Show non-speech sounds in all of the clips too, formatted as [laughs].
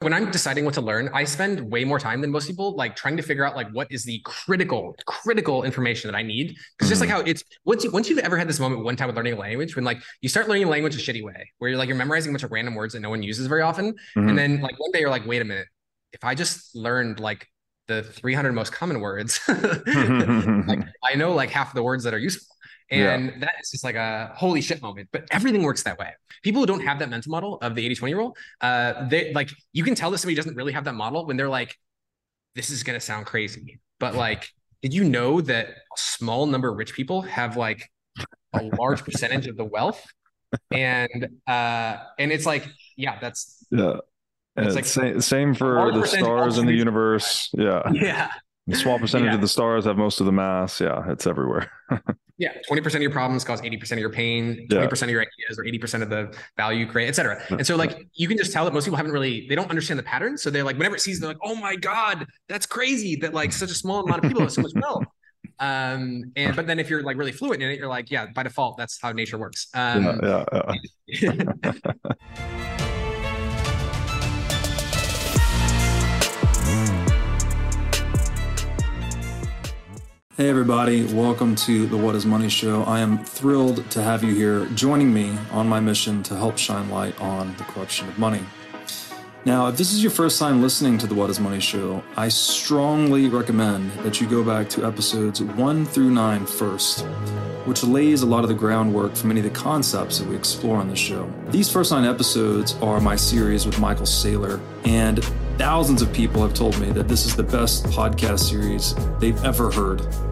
when I'm deciding what to learn, I spend way more time than most people like trying to figure out like what is the critical, critical information that I need. Because just like mm-hmm. how it's once you once you've ever had this moment one time with learning a language, when like you start learning a language a shitty way, where you're like you're memorizing a bunch of random words that no one uses very often, mm-hmm. and then like one day you're like, wait a minute, if I just learned like the 300 most common words, [laughs] like [laughs] I know like half of the words that are useful. And yeah. that is just like a holy shit moment. But everything works that way. People who don't have that mental model of the 80 20 rule, uh, they like you can tell that somebody doesn't really have that model when they're like, this is gonna sound crazy. But like, did you know that a small number of rich people have like a large percentage of the wealth? And uh, and it's like, yeah, that's yeah. It's like same, same for the stars in the universe. Yeah. [laughs] Yeah. A small percentage yeah. of the stars have most of the mass. Yeah, it's everywhere. [laughs] yeah, 20% of your problems cause 80% of your pain, 20% yeah. of your ideas or 80% of the value you create, et cetera. And so like you can just tell that most people haven't really, they don't understand the pattern. So they're like, whenever it sees, they're like, oh my God, that's crazy that like such a small amount of people have so much wealth. [laughs] Um, and but then if you're like really fluent in it, you're like, yeah, by default, that's how nature works. Um, yeah, yeah, yeah. [laughs] [laughs] Hey, everybody, welcome to the What is Money Show. I am thrilled to have you here joining me on my mission to help shine light on the corruption of money. Now, if this is your first time listening to the What is Money Show, I strongly recommend that you go back to episodes one through nine first, which lays a lot of the groundwork for many of the concepts that we explore on the show. These first nine episodes are my series with Michael Saylor, and thousands of people have told me that this is the best podcast series they've ever heard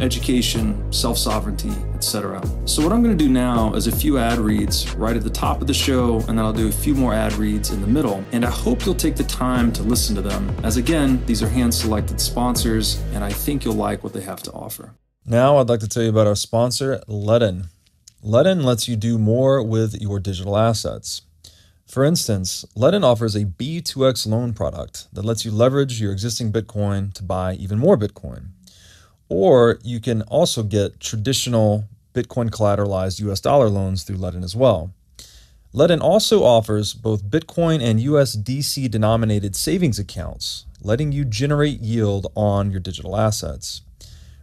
education, self sovereignty, etc. So, what I'm going to do now is a few ad reads right at the top of the show, and then I'll do a few more ad reads in the middle. And I hope you'll take the time to listen to them, as again, these are hand selected sponsors, and I think you'll like what they have to offer. Now, I'd like to tell you about our sponsor, Ledn. Ledn lets you do more with your digital assets. For instance, Ledn offers a B2X loan product that lets you leverage your existing Bitcoin to buy even more Bitcoin. Or you can also get traditional Bitcoin collateralized US dollar loans through Ledn as well. Ledn also offers both Bitcoin and USDC denominated savings accounts, letting you generate yield on your digital assets.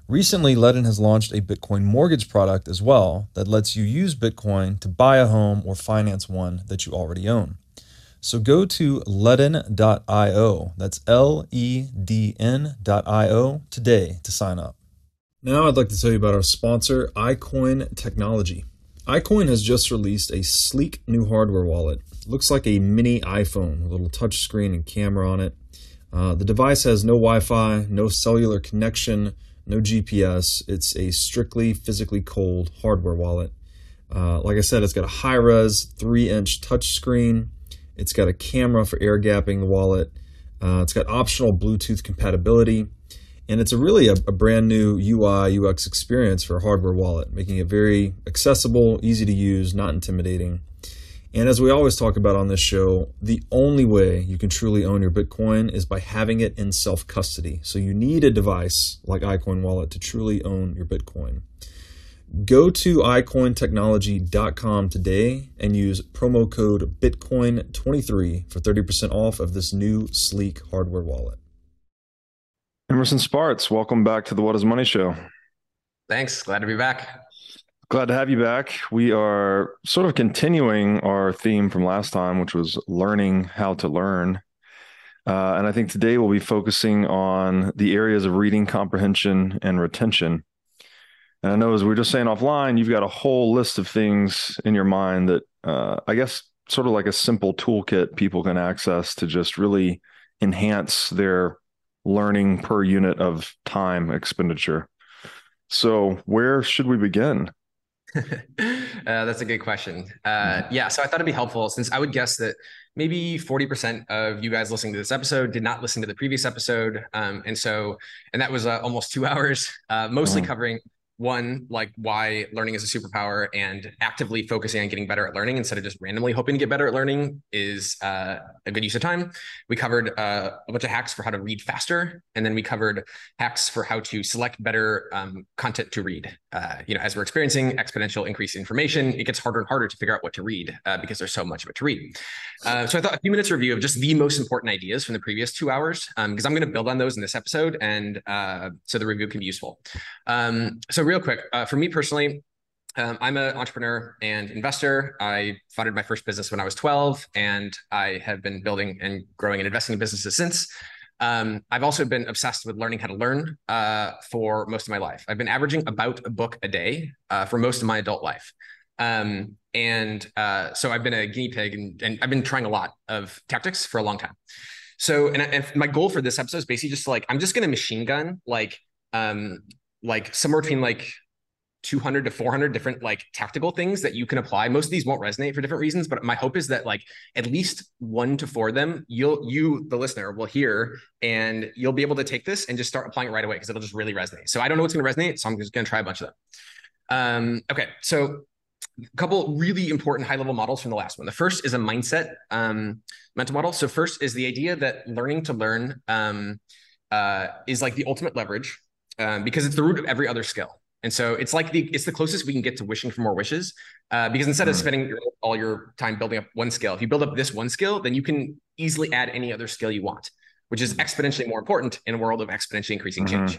Recently, Ledn has launched a Bitcoin mortgage product as well that lets you use Bitcoin to buy a home or finance one that you already own. So go to ledn.io, that's L E D N.io today to sign up. Now I'd like to tell you about our sponsor, iCoin Technology. iCoin has just released a sleek new hardware wallet. Looks like a mini iPhone a little touchscreen and camera on it. Uh, the device has no Wi Fi, no cellular connection, no GPS. It's a strictly physically cold hardware wallet. Uh, like I said, it's got a high res 3 inch touchscreen. It's got a camera for air gapping the wallet. Uh, it's got optional Bluetooth compatibility. And it's a really a, a, brand new UI UX experience for a hardware wallet, making it very accessible, easy to use, not intimidating. And as we always talk about on this show, the only way you can truly own your Bitcoin is by having it in self custody. So you need a device like iCoin Wallet to truly own your Bitcoin. Go to iCoinTechnology.com today and use promo code Bitcoin23 for 30% off of this new sleek hardware wallet. Emerson Spartz, welcome back to the What is Money Show. Thanks. Glad to be back. Glad to have you back. We are sort of continuing our theme from last time, which was learning how to learn. Uh, and I think today we'll be focusing on the areas of reading comprehension and retention. And I know, as we were just saying offline, you've got a whole list of things in your mind that uh, I guess sort of like a simple toolkit people can access to just really enhance their learning per unit of time expenditure. So, where should we begin? [laughs] uh, that's a good question. Uh, yeah, so I thought it'd be helpful since I would guess that maybe 40% of you guys listening to this episode did not listen to the previous episode. Um, and so, and that was uh, almost two [laughs] hours, uh, mostly mm-hmm. covering one like why learning is a superpower and actively focusing on getting better at learning instead of just randomly hoping to get better at learning is uh, a good use of time. We covered uh, a bunch of hacks for how to read faster and then we covered hacks for how to select better um, content to read. Uh, you know as we're experiencing exponential increase in information it gets harder and harder to figure out what to read uh, because there's so much of it to read. Uh, so i thought a few minutes review of just the most important ideas from the previous two hours because um, i'm going to build on those in this episode and uh, so the review can be useful. Um, so real quick, uh, for me personally, um, I'm an entrepreneur and investor. I founded my first business when I was 12, and I have been building and growing and investing in businesses since. Um, I've also been obsessed with learning how to learn uh, for most of my life. I've been averaging about a book a day uh, for most of my adult life. Um, and uh, so I've been a guinea pig and, and, I've been trying a lot of tactics for a long time. So, and, and my goal for this episode is basically just like, I'm just going to machine gun like um, like somewhere between like 200 to 400 different like tactical things that you can apply. Most of these won't resonate for different reasons, but my hope is that like at least one to four of them, you'll you the listener will hear and you'll be able to take this and just start applying it right away because it'll just really resonate. So I don't know what's going to resonate, so I'm just going to try a bunch of them. Um, okay, so a couple really important high level models from the last one. The first is a mindset um, mental model. So first is the idea that learning to learn um, uh, is like the ultimate leverage um, because it's the root of every other skill. And so it's like the it's the closest we can get to wishing for more wishes. Uh, because instead of spending all your time building up one skill, if you build up this one skill, then you can easily add any other skill you want, which is exponentially more important in a world of exponentially increasing mm-hmm.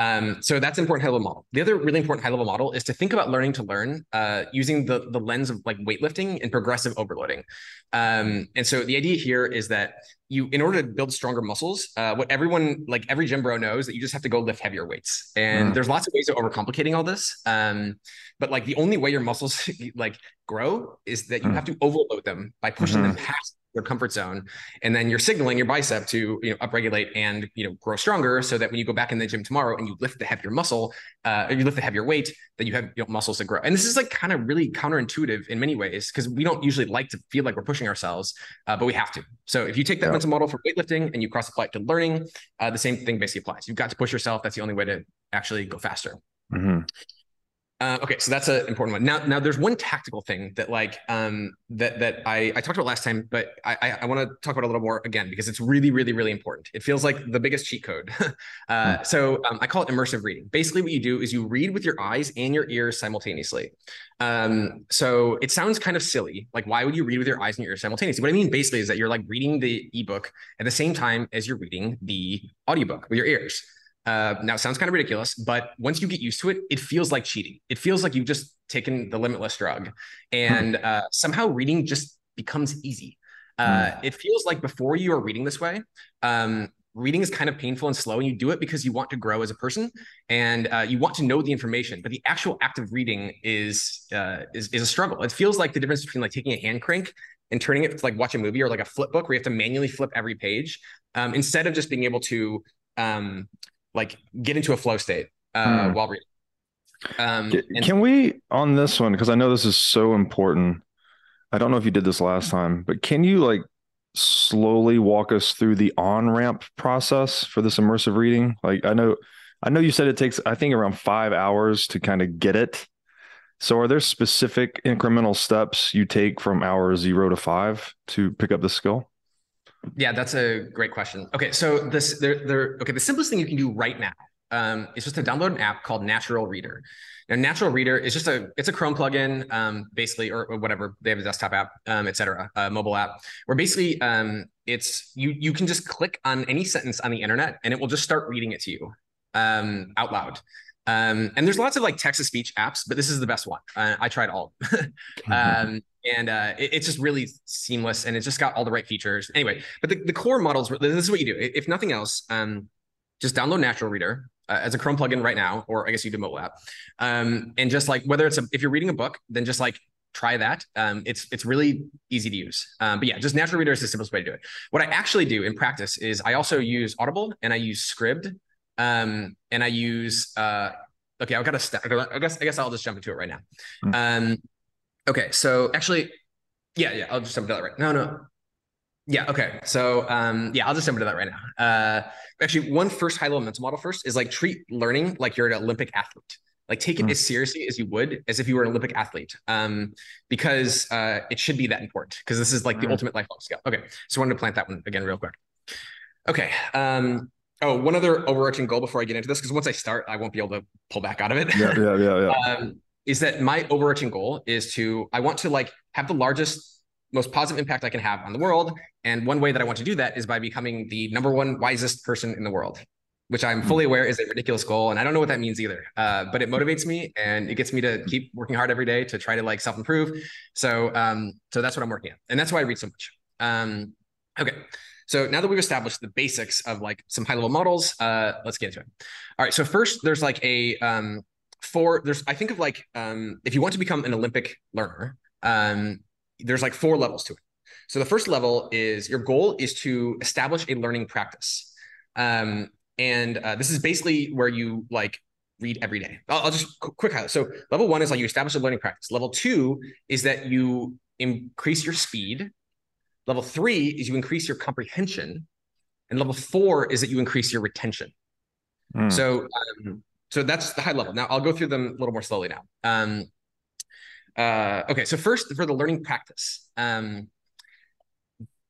Um, so that's an important high level model. The other really important high level model is to think about learning to learn uh, using the, the lens of like weightlifting and progressive overloading. Um, and so the idea here is that you, in order to build stronger muscles, uh, what everyone, like every gym bro knows that you just have to go lift heavier weights. And mm. there's lots of ways of overcomplicating all this. Um, but like the only way your muscles [laughs] like grow is that you mm. have to overload them by pushing mm-hmm. them past their comfort zone and then you're signaling your bicep to you know upregulate and you know grow stronger so that when you go back in the gym tomorrow and you lift the heavier muscle uh, or you lift the heavier weight that you have you know, muscles to grow. And this is like kind of really counterintuitive in many ways because we don't usually like to feel like we're pushing ourselves uh, but we have to. So if you take that yeah. mental model for weightlifting and you cross apply it to learning uh, the same thing basically applies. You've got to push yourself. That's the only way to actually go faster. Mm-hmm. Uh, okay, so that's an important one. Now, now there's one tactical thing that like um, that that I, I talked about last time, but I I, I want to talk about a little more again because it's really really really important. It feels like the biggest cheat code. [laughs] uh, hmm. So um, I call it immersive reading. Basically, what you do is you read with your eyes and your ears simultaneously. Um, so it sounds kind of silly. Like, why would you read with your eyes and your ears simultaneously? What I mean basically is that you're like reading the ebook at the same time as you're reading the audiobook with your ears. Uh, now, it sounds kind of ridiculous, but once you get used to it, it feels like cheating. It feels like you've just taken the limitless drug, and hmm. uh, somehow reading just becomes easy. Uh, hmm. It feels like before you are reading this way, um, reading is kind of painful and slow, and you do it because you want to grow as a person and uh, you want to know the information. But the actual act of reading is, uh, is is a struggle. It feels like the difference between like taking a hand crank and turning it to like watch a movie or like a flip book where you have to manually flip every page um, instead of just being able to um, like get into a flow state uh, hmm. while reading. Um, and- Can we on this one because I know this is so important. I don't know if you did this last time, but can you like slowly walk us through the on ramp process for this immersive reading? Like I know, I know you said it takes I think around five hours to kind of get it. So are there specific incremental steps you take from hour zero to five to pick up the skill? Yeah, that's a great question. Okay, so this there there okay, the simplest thing you can do right now um, is just to download an app called Natural Reader. Now, Natural Reader is just a it's a Chrome plugin, um, basically, or, or, whatever they have a desktop app, um, etc., a mobile app, where basically um, it's you you can just click on any sentence on the internet and it will just start reading it to you um, out loud. Um, and there's lots of like text to speech apps, but this is the best one. Uh, I tried all. [laughs] mm-hmm. um, and uh, it, it's just really seamless and it's just got all the right features. Anyway, but the, the core models, this is what you do. If nothing else, um, just download Natural Reader uh, as a Chrome plugin right now, or I guess you do mobile app. Um, and just like whether it's a, if you're reading a book, then just like try that. Um, it's it's really easy to use. Um, but yeah, just Natural Reader is the simplest way to do it. What I actually do in practice is I also use Audible and I use Scribd um, and I use uh, okay, I've got to step. I guess I guess I'll just jump into it right now. Okay, so actually, yeah, yeah, I'll just jump into that right. No, no. Yeah. Okay. So, um, yeah, I'll just jump into that right now. Uh, actually, one first high level mental model first is like treat learning like you're an Olympic athlete. Like take it mm. as seriously as you would as if you were an Olympic athlete, um, because uh, it should be that important. Because this is like mm. the ultimate lifelong skill. Okay. So I wanted to plant that one again real quick. Okay. Um, Oh, one other overarching goal before I get into this, because once I start, I won't be able to pull back out of it. Yeah, yeah, yeah, yeah. [laughs] um, is that my overarching goal is to I want to like have the largest, most positive impact I can have on the world, and one way that I want to do that is by becoming the number one wisest person in the world, which I'm fully aware is a ridiculous goal, and I don't know what that means either. Uh, but it motivates me and it gets me to keep working hard every day to try to like self improve. So, um, so that's what I'm working on, and that's why I read so much. Um, okay. So now that we've established the basics of like some high level models, uh, let's get into it. All right. So first, there's like a um, four. There's I think of like um, if you want to become an Olympic learner, um, there's like four levels to it. So the first level is your goal is to establish a learning practice, um, and uh, this is basically where you like read every day. I'll, I'll just quick highlight. So level one is like you establish a learning practice. Level two is that you increase your speed Level three is you increase your comprehension. And level four is that you increase your retention. Mm. So, um, so that's the high level. Now I'll go through them a little more slowly now. Um, uh, okay, so first for the learning practice, um,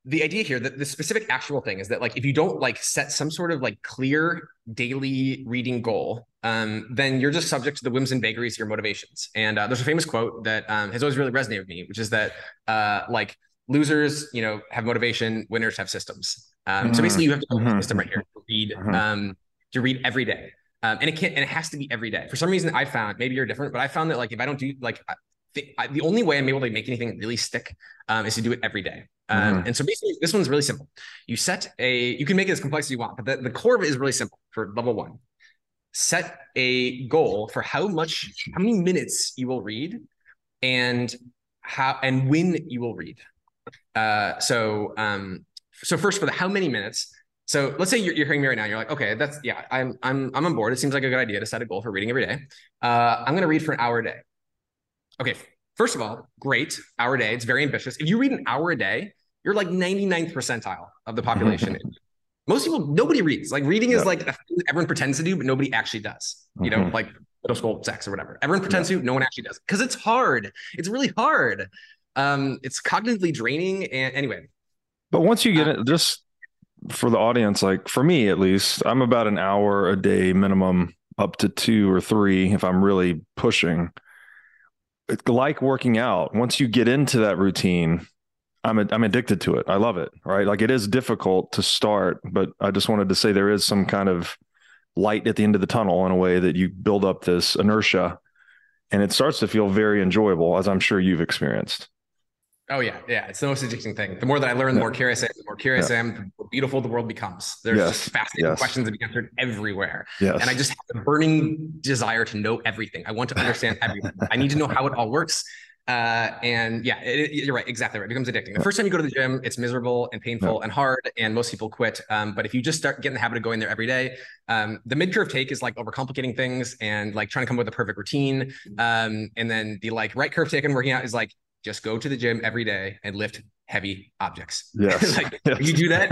the idea here that the specific actual thing is that like if you don't like set some sort of like clear daily reading goal, um, then you're just subject to the whims and vagaries of your motivations. And uh, there's a famous quote that um, has always really resonated with me, which is that uh, like losers, you know, have motivation. Winners have systems. Um, mm-hmm. So basically, you have to build mm-hmm. a system right here to read mm-hmm. um, to read every day, um, and it can't and it has to be every day. For some reason, I found maybe you're different, but I found that like if I don't do like the, I, the only way I'm able to make anything really stick um, is to do it every day. Um, mm-hmm. And so basically, this one's really simple. You set a you can make it as complex as you want, but the, the core of it is really simple for level one. Set a goal for how much how many minutes you will read and how and when you will read uh, so um, so first for the how many minutes. So let's say you're, you're hearing me right now. You're like, okay, that's yeah, I'm I'm I'm on board. It seems like a good idea to set a goal for reading every day. Uh, I'm going to read for an hour a day. Okay, first of all, great hour a day. It's very ambitious. If you read an hour a day, you're like 99th percentile of the population. [laughs] Most people, nobody reads. Like reading is like everyone pretends to do, but nobody actually does. You know, mm-hmm. like middle school sex or whatever. Everyone pretends to, no one actually does because it's hard. It's really hard um, it's cognitively draining. And anyway, but once you get uh, it, just for the audience, like for me at least, I'm about an hour a day minimum, up to two or three if I'm really pushing. It's like working out. Once you get into that routine, I'm a, I'm addicted to it. I love it. Right, like it is difficult to start, but I just wanted to say there is some kind of light at the end of the tunnel in a way that you build up this inertia and it starts to feel very enjoyable as i'm sure you've experienced Oh yeah, yeah. It's the most addicting thing. The more that I learn, the more curious I am. The more curious yeah. I am, the more beautiful the world becomes. There's yes. just fascinating yes. questions to be answered everywhere. Yes. And I just have a burning desire to know everything. I want to understand [laughs] everything. I need to know how it all works. Uh, and yeah, it, you're right. Exactly right. It becomes addicting. The first time you go to the gym, it's miserable and painful yeah. and hard, and most people quit. Um, but if you just start getting the habit of going there every day, um, the mid curve take is like overcomplicating things and like trying to come up with a perfect routine. Um, and then the like right curve take and working out is like just go to the gym every day and lift heavy objects. [laughs] Yes. like yes. if you do that,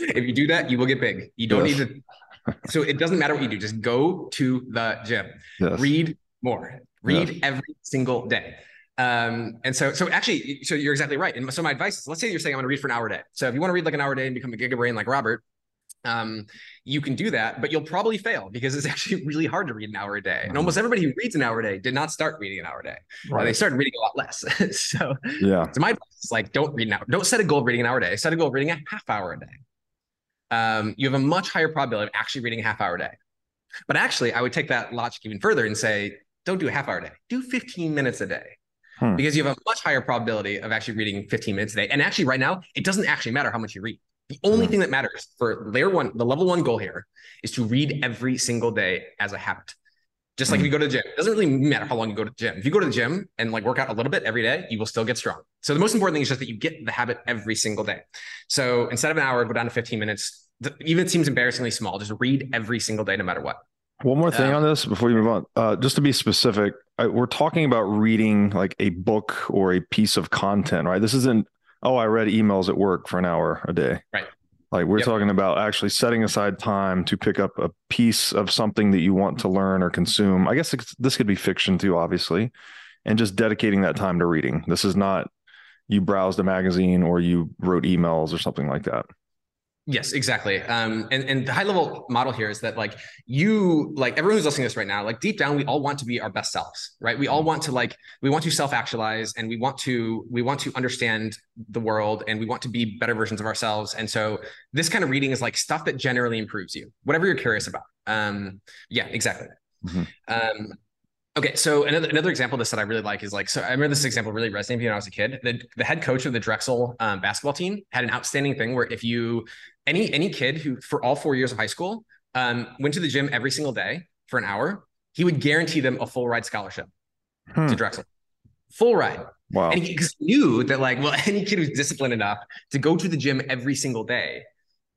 if you do that, you will get big. You don't yes. need to. So it doesn't matter what you do. Just go to the gym. Yes. Read more. Read every single day. Um, and so, so actually, so you're exactly right. And so my advice is, let's say you're saying I'm going to read for an hour a day. So if you want to read like an hour a day and become a giga brain like Robert, um, you can do that, but you'll probably fail because it's [laughs] actually really hard to read an hour a day. And mm-hmm. almost everybody who reads an hour a day did not start reading an hour a day. Right. Uh, they started reading a lot less. [laughs] so yeah. So my advice is like, don't read an hour. Don't set a goal of reading an hour a day. Set a goal of reading a half hour a day. Um, you have a much higher probability of actually reading a half hour a day. But actually, I would take that logic even further and say, don't do a half hour a day. Do 15 minutes a day. Hmm. Because you have a much higher probability of actually reading 15 minutes a day. And actually, right now, it doesn't actually matter how much you read. The only mm. thing that matters for layer one, the level one goal here is to read every single day as a habit. Just like mm. if you go to the gym, it doesn't really matter how long you go to the gym. If you go to the gym and like work out a little bit every day, you will still get strong. So the most important thing is just that you get the habit every single day. So instead of an hour, go down to 15 minutes. Even it seems embarrassingly small, just read every single day, no matter what. One more thing um, on this before you move on. Uh, just to be specific, I, we're talking about reading like a book or a piece of content, right? This isn't, oh, I read emails at work for an hour a day. Right. Like we're yep. talking about actually setting aside time to pick up a piece of something that you want to learn or consume. I guess this could be fiction too, obviously, and just dedicating that time to reading. This is not you browsed a magazine or you wrote emails or something like that. Yes, exactly. Um, and and the high level model here is that like you like everyone who's listening to this right now, like deep down, we all want to be our best selves, right? We all want to like we want to self actualize, and we want to we want to understand the world, and we want to be better versions of ourselves. And so this kind of reading is like stuff that generally improves you, whatever you're curious about. Um, yeah, exactly. Mm-hmm. Um, Okay, so another another example of this that I really like is like so I remember this example really resonated when I was a kid. The, the head coach of the Drexel um, basketball team had an outstanding thing where if you any any kid who for all four years of high school um, went to the gym every single day for an hour, he would guarantee them a full ride scholarship hmm. to Drexel, full ride. Wow! And he knew that like well [laughs] any kid who's disciplined enough to go to the gym every single day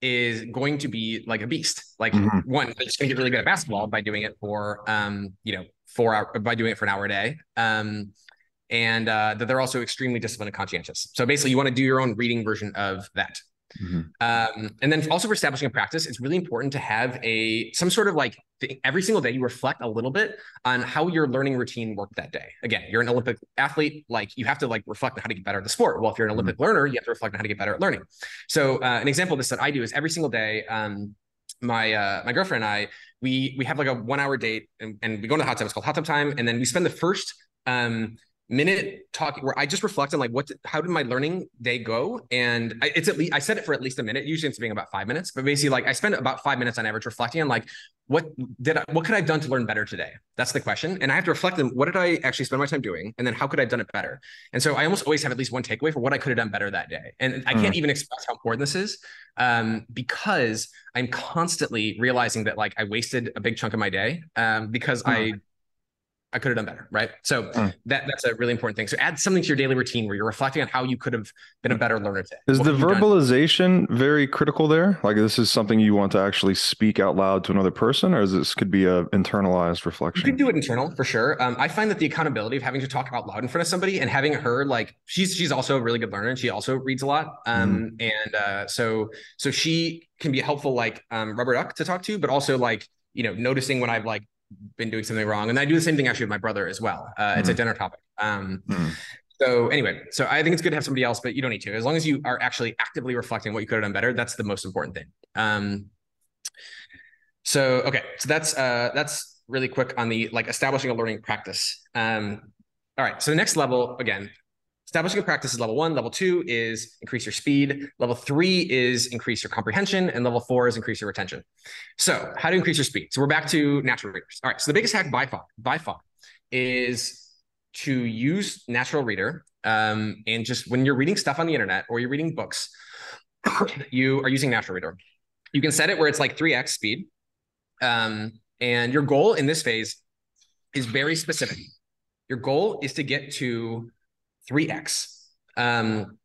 is going to be like a beast. Like mm-hmm. one, they're just gonna get really good at basketball by doing it for um you know four hour by doing it for an hour a day. Um, and uh, that they're also extremely disciplined and conscientious. So basically, you want to do your own reading version of that. Mm-hmm. Um, and then also for establishing a practice, it's really important to have a some sort of like every single day you reflect a little bit on how your learning routine worked that day. Again, you're an Olympic athlete, like you have to like reflect on how to get better at the sport. Well, if you're an Olympic mm-hmm. learner, you have to reflect on how to get better at learning. So uh, an example of this that I do is every single day. Um, my uh, my girlfriend and I we we have like a one hour date and, and we go to the hot tub. It's called hot tub time, and then we spend the first um, minute talking where I just reflect on like what how did my learning day go? And I, it's at least I said it for at least a minute usually it's being about five minutes but basically like I spend about five minutes on average reflecting on like what did I what could I have done to learn better today? That's the question. And I have to reflect on what did I actually spend my time doing? And then how could I have done it better? And so I almost always have at least one takeaway for what I could have done better that day. And I can't mm. even express how important this is um, because I'm constantly realizing that like I wasted a big chunk of my day um, because mm. I I could have done better, right? So mm. that that's a really important thing. So add something to your daily routine where you're reflecting on how you could have been a better learner today. Is what the verbalization done? very critical there? Like this is something you want to actually speak out loud to another person, or is this could be a internalized reflection? You can do it internal for sure. Um, I find that the accountability of having to talk out loud in front of somebody and having her like she's she's also a really good learner and she also reads a lot. Um, mm. and uh, so so she can be a helpful like um, rubber duck to talk to, but also like you know noticing when I've like been doing something wrong. And I do the same thing actually with my brother as well. Uh, mm. It's a hmm. dinner topic. Um, mm. So anyway, so I think it's good to have somebody else, but you don't need to. As long as you are actually actively reflecting what you could have done better, that's the most important thing. Um, so okay, so that's uh, that's really quick on the like establishing a learning practice. Um, all right, so the next level again, Establishing a practice is level one. Level two is increase your speed. Level three is increase your comprehension. And level four is increase your retention. So, how to increase your speed? So, we're back to natural readers. All right. So, the biggest hack by far, by far, is to use natural reader. Um, and just when you're reading stuff on the internet or you're reading books, [coughs] you are using natural reader. You can set it where it's like 3x speed. Um, and your goal in this phase is very specific. Your goal is to get to 3x. Um,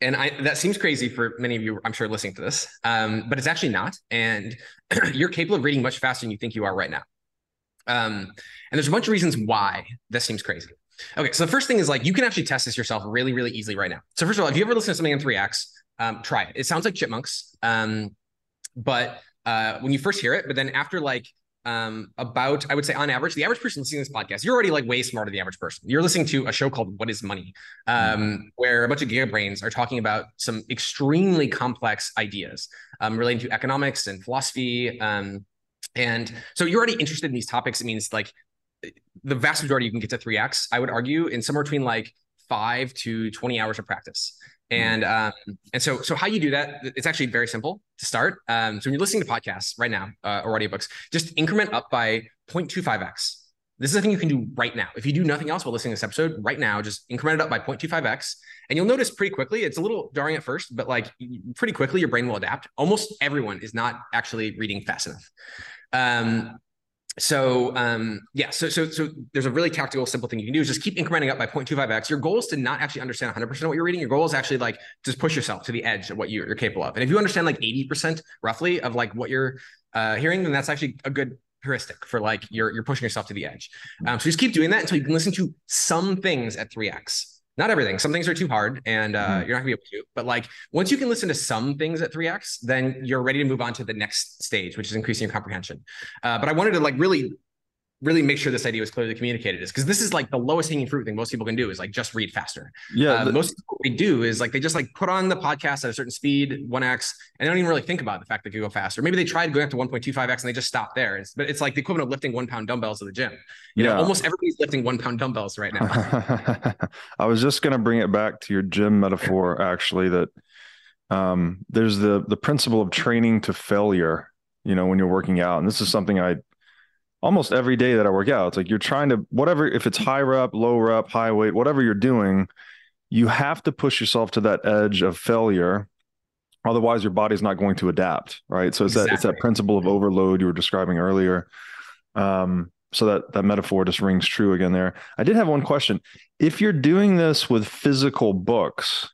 and I, that seems crazy for many of you, I'm sure, listening to this, um, but it's actually not. And [clears throat] you're capable of reading much faster than you think you are right now. Um, and there's a bunch of reasons why this seems crazy. Okay, so the first thing is like you can actually test this yourself really, really easily right now. So first of all, if you ever listen to something in 3x, um, try it. It sounds like chipmunks, um, but uh, when you first hear it, but then after like um, about, I would say on average, the average person listening to this podcast, you're already like way smarter than the average person. You're listening to a show called What is Money, um, mm-hmm. where a bunch of giga brains are talking about some extremely complex ideas um, relating to economics and philosophy. Um, and so you're already interested in these topics. It means like the vast majority you can get to 3x, I would argue, in somewhere between like five to 20 hours of practice. Mm-hmm. And um, and so so how you do that? It's actually very simple to start. Um, so when you're listening to podcasts right now uh, or audiobooks, just increment up by 0.25x. This is a thing you can do right now. If you do nothing else while listening to this episode right now, just increment it up by 0.25x, and you'll notice pretty quickly. It's a little jarring at first, but like pretty quickly, your brain will adapt. Almost everyone is not actually reading fast enough. Um, so um, yeah, so so so there's a really tactical, simple thing you can do is just keep incrementing up by 0.25x. Your goal is to not actually understand 100% of what you're reading. Your goal is actually like just push yourself to the edge of what you're, capable of. And if you understand like 80% roughly of like what you're uh, hearing, then that's actually a good heuristic for like you're you're pushing yourself to the edge. Um, so just keep doing that until you can listen to some things at 3x. Not everything. Some things are too hard and uh, mm-hmm. you're not gonna be able to. But like once you can listen to some things at 3x, then you're ready to move on to the next stage, which is increasing your comprehension. Uh, but I wanted to like really really make sure this idea was clearly communicated is because this is like the lowest hanging fruit thing most people can do is like just read faster. Yeah. Uh, the, most what they do is like they just like put on the podcast at a certain speed, 1x, and they don't even really think about the fact that they could go faster. Maybe they tried going up to 1.25x and they just stopped there. It's, but it's like the equivalent of lifting one pound dumbbells at the gym. You yeah. know, almost everybody's lifting one pound dumbbells right now. [laughs] I was just going to bring it back to your gym metaphor, actually, that um, there's the the principle of training to failure you know when you're working out and this is something i almost every day that I work out. It's like you're trying to whatever if it's high rep, low rep, high weight, whatever you're doing, you have to push yourself to that edge of failure. Otherwise, your body's not going to adapt, right? So it's exactly. that it's that principle of overload you were describing earlier. Um, so that that metaphor just rings true again there. I did have one question. If you're doing this with physical books,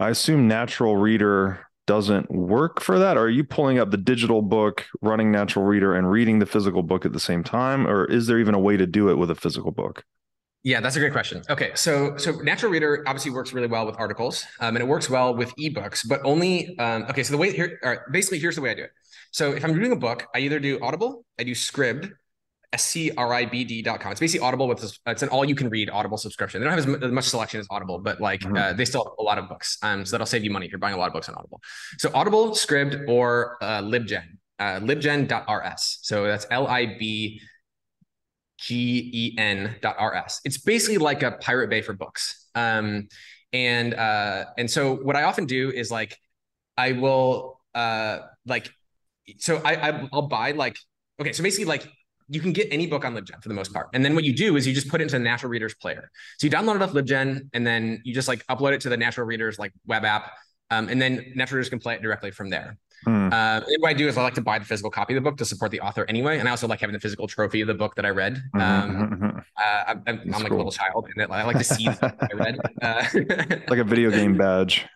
I assume natural reader doesn't work for that? Or are you pulling up the digital book, running Natural Reader, and reading the physical book at the same time? Or is there even a way to do it with a physical book? Yeah, that's a great question. Okay, so so Natural Reader obviously works really well with articles, um, and it works well with ebooks, but only um, okay. So the way here, all right, basically, here's the way I do it. So if I'm reading a book, I either do Audible, I do Scribd, scribd.com. It's basically Audible with it's an all you can read Audible subscription. They don't have as much selection as Audible, but like mm-hmm. uh, they still have a lot of books. Um, so that'll save you money if you're buying a lot of books on Audible. So Audible, Scribd, or uh, LibGen, uh, libgen.rs. So that's L I B G E N dot RS. It's basically like a Pirate Bay for books. Um, and uh, and so what I often do is like I will uh like so I, I I'll buy like okay so basically like you can get any book on LibGen for the most part. And then what you do is you just put it into the Natural Readers player. So you download it off LibGen and then you just like upload it to the Natural Readers like web app. Um, and then Natural Readers can play it directly from there. Hmm. Uh, what I do is I like to buy the physical copy of the book to support the author anyway, and I also like having the physical trophy of the book that I read. Mm-hmm, um, mm-hmm. uh, I'm, I'm, like cool. a little child, and I like to see I read, [laughs] uh, [laughs] like a video game badge.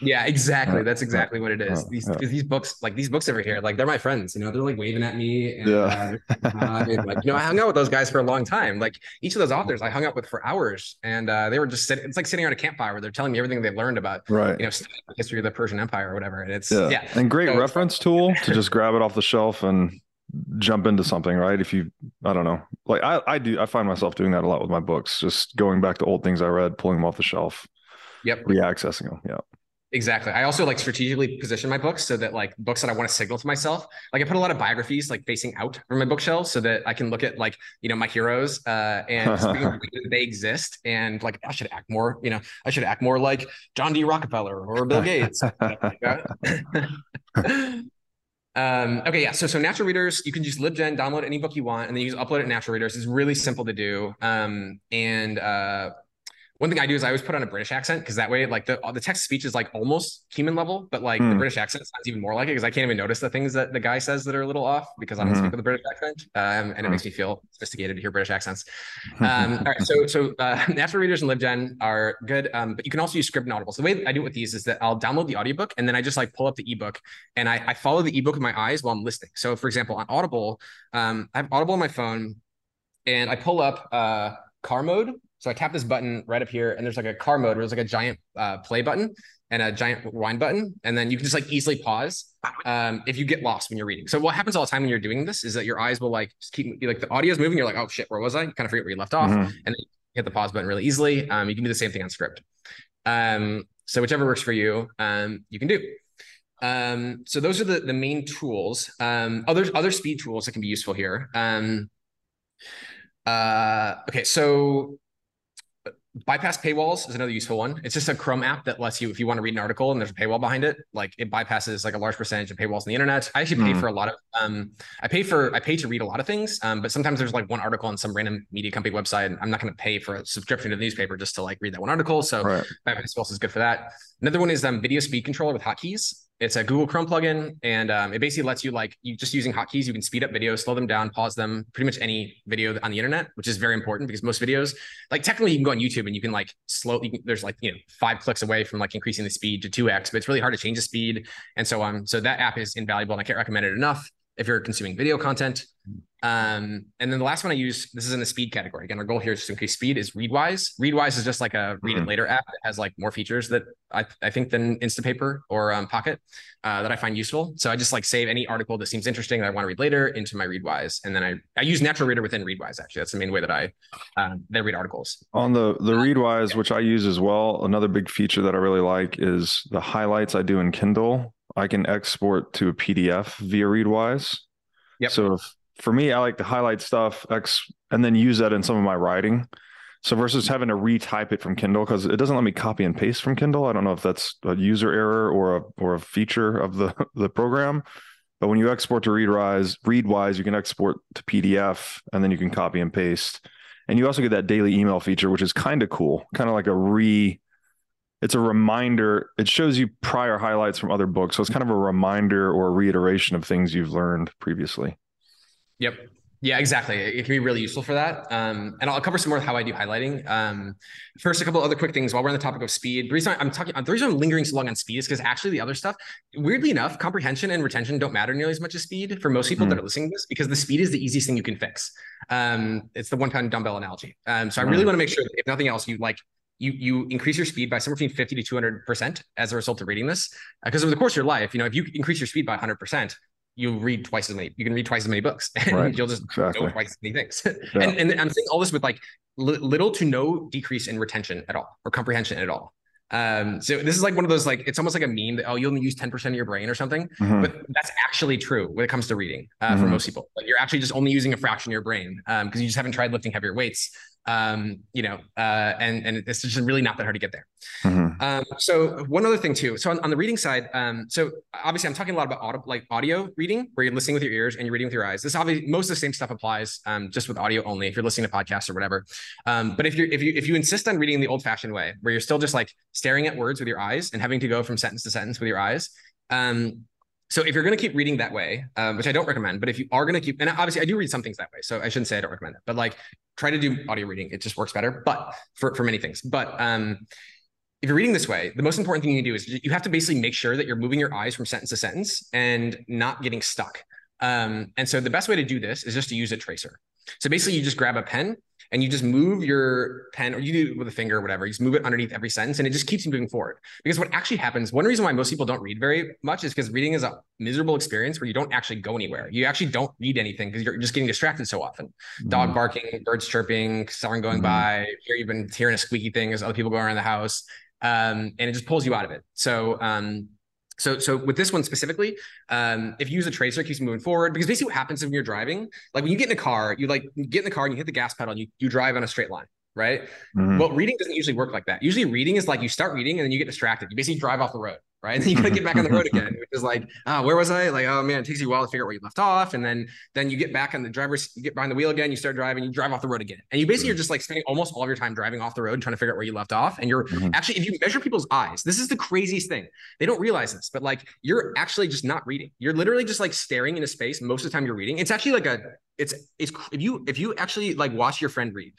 yeah, exactly. That's exactly what it is. These these books, like these books over here, like they're my friends. You know, they're like waving at me. And, yeah. Uh, like you know, I hung out with those guys for a long time. Like each of those authors, I hung out with for hours, and uh, they were just sitting. It's like sitting around a campfire where they're telling me everything they've learned about, right? You know, history of the Persian Empire or whatever. And it's yeah, yeah. and great so, reference tool [laughs] to just grab it off the shelf and jump into something, right? If you, I don't know, like I, I do, I find myself doing that a lot with my books, just going back to old things I read, pulling them off the shelf, yep, reaccessing them, yeah. Exactly. I also like strategically position my books so that like books that I want to signal to myself, like I put a lot of biographies like facing out from my bookshelves so that I can look at like, you know, my heroes uh, [laughs] and they exist and like I should act more, you know, I should act more like John D. Rockefeller or Bill Gates. [laughs] [laughs] Um, okay, yeah. So so natural readers, you can just libgen, download any book you want, and then you just upload it in natural readers. It's really simple to do. Um, and uh, one thing I do is I always put on a British accent because that way, like the the text speech is like almost human level, but like mm. the hmm. British accent sounds even more like it because I can't even notice the things that the guy says that are a little off because I don't mm-hmm. speak with a British accent, um, and it makes me feel sophisticated to hear British accents. [laughs] Um, all right, so so uh, [laughs] natural readers and LibGen are good, um, but you can also use Scribd and Audible. So the way I do it with these is that I'll download the audiobook and then I just like pull up the ebook and I, I follow the ebook with my eyes while I'm listening. So for example, on Audible, um, I have Audible on my phone, and I pull up uh, car mode so I tap this button right up here, and there's like a car mode where there's like a giant uh, play button and a giant rewind button, and then you can just like easily pause um, if you get lost when you're reading. So what happens all the time when you're doing this is that your eyes will like just keep like the audio is moving. You're like, oh shit, where was I? Kind of forget where you left off, mm-hmm. and then you hit the pause button really easily. Um, you can do the same thing on Scribd. Um, so whichever works for you, um, you can do. Um, so those are the the main tools. Um, other other speed tools that can be useful here. Um, uh, okay, so bypass paywalls is another useful one. It's just a Chrome app that lets you, if you want to read an article and there's a paywall behind it, like it bypasses like a large percentage of paywalls on the internet. I actually pay mm. for a lot of, um, I pay for, I pay to read a lot of things, um, but sometimes there's like one article on some random media company website. And I'm not going to pay for a subscription to the newspaper just to like read that one article. So right. bypass paywalls is good for that. Another one is um, video speed controller with hotkeys. It's a Google Chrome plugin, and um, it basically lets you like you just using hotkeys, you can speed up videos, slow them down, pause them, pretty much any video on the internet, which is very important because most videos, like technically, you can go on YouTube and you can like slow. Can, there's like you know five clicks away from like increasing the speed to two x, but it's really hard to change the speed and so on. So that app is invaluable, and I can't recommend it enough. If you're consuming video content. Um, and then the last one I use, this is in the speed category. Again, our goal here is to increase speed is Readwise. Readwise is just like a read it Mhm. later app that has like more features that I, I think than Instapaper or um, Pocket uh, that I find useful. So I just like save any article that seems interesting that I want to read later into my Readwise. And then I, I use Natural Reader within Readwise. Actually, that's the main way that I, um, that I read articles. On the the Uh, Readwise, yeah. which I use as well, another big feature that I really like is the highlights I do in Kindle. I can export to a PDF via Readwise. Yep. So if, for me, I like to highlight stuff, ex, and then use that in some of my writing. So versus having to retype it from Kindle because it doesn't let me copy and paste from Kindle. I don't know if that's a user error or a or a feature of the [laughs] the program. But when you export to Readwise, Readwise, you can export to PDF and then you can copy and paste. And you also get that daily email feature, which is kind of cool, kind of like a re. It's a reminder. It shows you prior highlights from other books, so it's kind of a reminder or a reiteration of things you've learned previously. Yep. Yeah, exactly. It can be really useful for that. Um, and I'll cover some more of how I do highlighting. Um, first, a couple other quick things while we're on the topic of speed. The reason I'm talking, the reason I'm lingering so long on speed is because actually the other stuff, weirdly enough, comprehension and retention don't matter nearly as much as speed for most people Mhm. that are listening to this because the speed is the easiest thing you can fix. Um, it's the one pound dumbbell analogy. Um, so I really Mhm. want to make sure that if nothing else, you like you you increase your speed by somewhere between 50 to 200 percent as a result of reading this because over the course of your life you know if you increase your speed by 100 percent you read twice as many you can read twice as many books [laughs] and Right. you'll just Exactly. know twice as many things [laughs] Yeah. and, and i'm saying all this with like li- little to no decrease in retention at all or comprehension at all um so this is like one of those like it's almost like a meme that oh you only use 10% of your brain or something Mhm. but that's actually true when it comes to reading uh, for Mhm. most people like you're actually just only using a fraction of your brain because you just haven't tried lifting heavier weights um you know uh and and it's just really not that hard to get there Mhm. um, so one other thing too. So on, on the reading side, um, so obviously I'm talking a lot about audio, like audio reading, where you're listening with your ears and you're reading with your eyes. This obviously most of the same stuff applies, um, just with audio only. If you're listening to podcasts or whatever, um, but if you're if you if you insist on reading the old-fashioned way, where you're still just like staring at words with your eyes and having to go from sentence to sentence with your eyes, um, so if you're going to keep reading that way, um, which I don't recommend, but if you are going to keep, and obviously I do read some things that way, so I shouldn't say I don't recommend it, but like try to do audio reading. It just works better, but for for many things. But um, if you're reading this way, the most important thing you can do is you have to basically make sure that you're moving your eyes from sentence to sentence and not getting stuck. Um, and so the best way to do this is just to use a tracer. So basically, you just grab a pen and you just move your pen, or you do it with a finger or whatever. You just move it underneath every sentence, and it just keeps you moving forward. Because what actually happens, one reason why most people don't read very much is because reading is a miserable experience where you don't actually go anywhere. You actually don't read anything because you're just getting distracted so often dog barking, birds chirping, someone going Mhm. by. Here you've been hearing a squeaky thing as other people go around the house, um, and it just pulls you out of it. So, um, so, so with this one specifically, um, if you use a tracer, it keeps moving forward. Because basically, what happens when you're driving, like when you get in a car, you like you get in the car and you hit the gas pedal, and you you drive on a straight line, right? Mhm. Well, reading doesn't usually work like that. Usually, reading is like you start reading and then you get distracted. You basically drive off the road, right? And then you gotta get back on the road [laughs] again, which is like, ah, where was I? Like, oh man, it takes you a while to figure out where you left off, and then then you get back on the driver's, you get behind the wheel again, you start driving, you drive off the road again, and you basically are just like spending almost all of your time driving off the road trying to figure out where you left off. And you're Mhm. actually, if you measure people's eyes, this is the craziest thing. They don't realize this, but like you're actually just not reading. You're literally just like staring into space most of the time you're reading. It's actually like a, it's it's if you if you actually like watch your friend read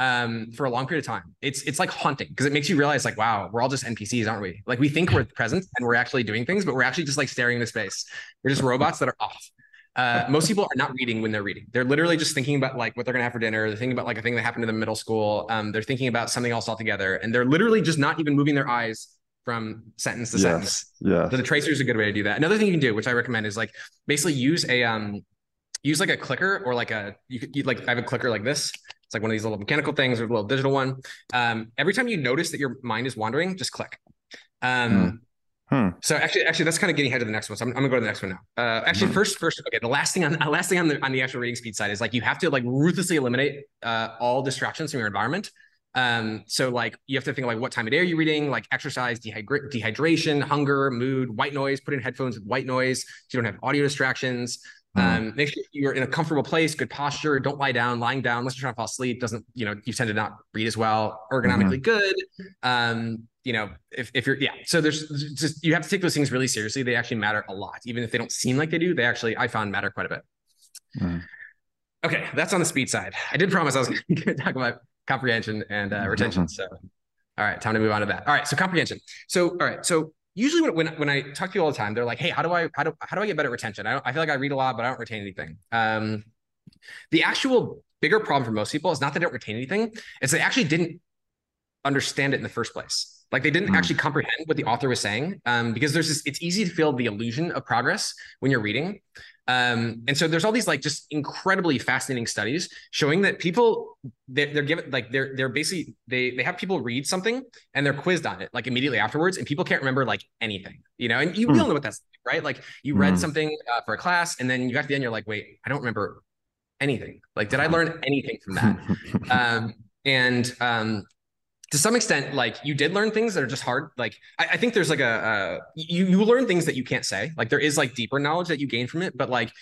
um, for a long period of time. It's it's like haunting because it makes you realize like, wow, we're all just NPCs, aren't we? Like we think we're present and we're actually doing things, but we're actually just like staring into space. We're just robots that are off. Uh, [laughs] most people are not reading when they're reading. They're literally just thinking about like what they're gonna have for dinner. They're thinking about like a thing that happened in the middle school. Um, they're thinking about something else altogether, and they're literally just not even moving their eyes from sentence to sentence. Yes. Yes. So the tracer is a good way to do that. Another thing you can do, which I recommend, is like basically use a um use like a clicker or like a you could you, like I have a clicker like this. It's like one of these little mechanical things or a little digital one. Um, every time you notice that your mind is wandering, just click. Um, Hmm. So actually, actually, that's kind of getting ahead to the next one. So I'm, I'm gonna go to the next one now. Uh, actually, Hmm. first, first, okay. The last thing on the [laughs] last thing on the on the actual reading speed side is like you have to like ruthlessly eliminate uh, all distractions from your environment. Um, so like you have to think like what time of day are you reading, like exercise, dehydra- dehydration, hunger, mood, white noise. Put in headphones with white noise so you don't have audio distractions. Mhm. Um, make sure you're in a comfortable place, good posture. Don't lie down. Lying down unless you're trying to fall asleep doesn't, you know, you tend to not read as well. Ergonomically good. Um, you know, if, if you're yeah. So there's just you have to take those things really seriously. They actually matter a lot, even if they don't seem like they do. They actually I found matter quite a bit. Mhm. Okay, that's on the speed side. I did promise I was [laughs] going to talk about comprehension and uh, retention. So, all right, time to move on to that. All right, so comprehension. So, all right, so usually when, when, when I talk to you all the time, they're like, "Hey, how do I how do how do I get better at retention? I don't, I feel like I read a lot, but I don't retain anything." Um, the actual bigger problem for most people is not that they don't retain anything; it's they actually didn't understand it in the first place. Like they didn't mm. actually comprehend what the author was saying, um, because there's this. It's easy to feel the illusion of progress when you're reading, um, and so there's all these like just incredibly fascinating studies showing that people they're, they're given like they're they're basically they they have people read something and they're quizzed on it like immediately afterwards, and people can't remember like anything, you know. And you mm. all know what that's like, right. Like you read mm. something uh, for a class, and then you got to the end, you're like, wait, I don't remember anything. Like, did I learn anything from that? [laughs] um, and um, to some extent, like you did learn things that are just hard. Like I, I think there's like a, a you you learn things that you can't say. Like there is like deeper knowledge that you gain from it, but like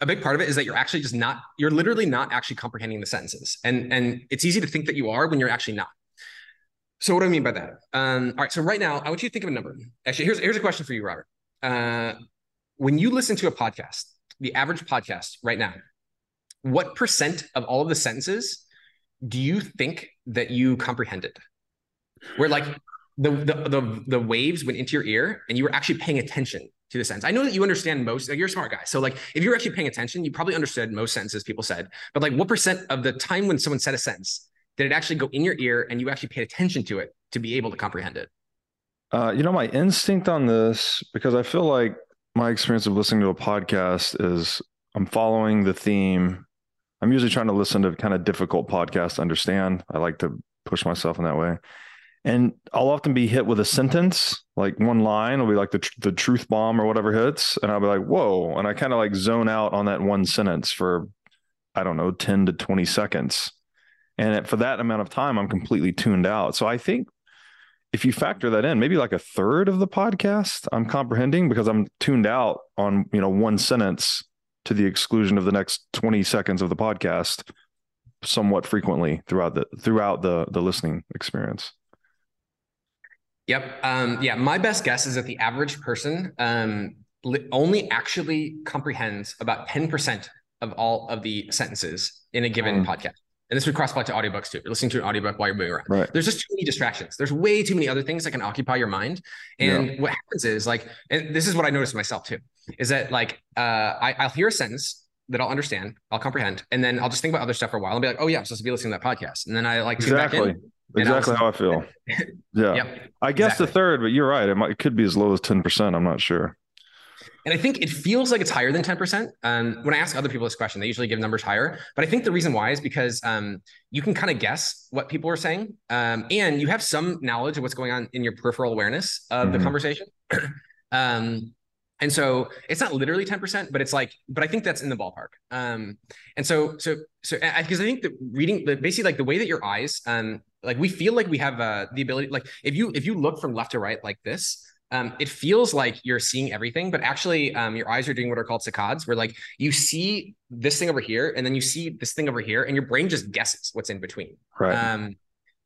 a big part of it is that you're actually just not you're literally not actually comprehending the sentences. And and it's easy to think that you are when you're actually not. So what do i mean by that? Um, all right so right now i want you to think of a number. Actually here's here's a question for you robert. Uh, when you listen to a podcast the average podcast right now what percent of all of the sentences do you think that you comprehended? Where like the, the the the waves went into your ear and you were actually paying attention to the sentence. I know that you understand most, like you're a smart guy. So like if you're actually paying attention, you probably understood most sentences people said. But like what percent of the time when someone said a sentence did it actually go in your ear and you actually paid attention to it to be able to comprehend it? Uh, you know, my instinct on this, because I feel like my experience of listening to a podcast is I'm following the theme I'm usually trying to listen to kind of difficult podcasts to understand. I like to push myself in that way. And I'll often be hit with a sentence, like one line will be like the, the truth bomb or whatever hits. And I'll be like, whoa. And I kind of like zone out on that one sentence for, I don't know, 10 to 20 seconds. And for that amount of time, I'm completely tuned out. So I think if you factor that in, maybe like a third of the podcast I'm comprehending because I'm tuned out on, you know, one sentence to the exclusion of the next 20 seconds of the podcast somewhat frequently throughout the throughout the the listening experience yep um yeah my best guess is that the average person um only actually comprehends about 10% of all of the sentences in a given mm. podcast and this would cross apply to audiobooks too. You're listening to an audiobook while you're moving around. Right. There's just too many distractions. There's way too many other things that can occupy your mind. And yeah. what happens is like, and this is what I noticed myself too, is that like uh, I, I'll hear a sentence that I'll understand, I'll comprehend, and then I'll just think about other stuff for a while and be like, oh yeah, I'm supposed to be listening to that podcast. And then I like exactly. Exactly how I feel. [laughs] Yeah. Yep, I guess exactly. the third, but you're right. It, might, it could be as low as 10%. I'm not sure. And I think it feels like it's higher than 10%. Um, when I ask other people this question, they usually give numbers higher. But I think the reason why is because um, you can kind of guess what people are saying. Um, and you have some knowledge of what's going on in your peripheral awareness of mm-hmm. the conversation. [clears throat] And so it's not literally 10%, but it's like, but I think that's in the ballpark. Um, and so, so, so, because I, I think that reading, the, basically like the way that your eyes, um, like we feel like we have uh, the ability, like if you, if you look from left to right like this, um, it feels like you're seeing everything, but actually, um, your eyes are doing what are called saccades, where like you see this thing over here, and then you see this thing over here, and your brain just guesses what's in between. Right. Um,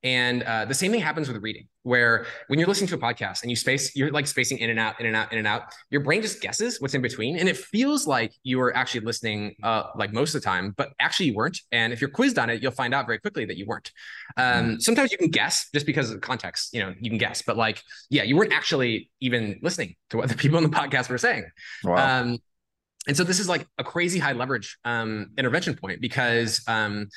and uh, the same thing happens with reading, where when you're listening to a podcast and you space, you're like spacing in and out, in and out, in and out. Your brain just guesses what's in between, and it feels like you are actually listening, uh, like most of the time, but actually you weren't. And if you're quizzed on it, you'll find out very quickly that you weren't. Um, mm-hmm. Sometimes you can guess just because of the context. You know, you can guess, but like, yeah, you weren't actually even listening to what the people in the podcast were saying. Wow. Um, and so this is like a crazy high leverage um, intervention point because um,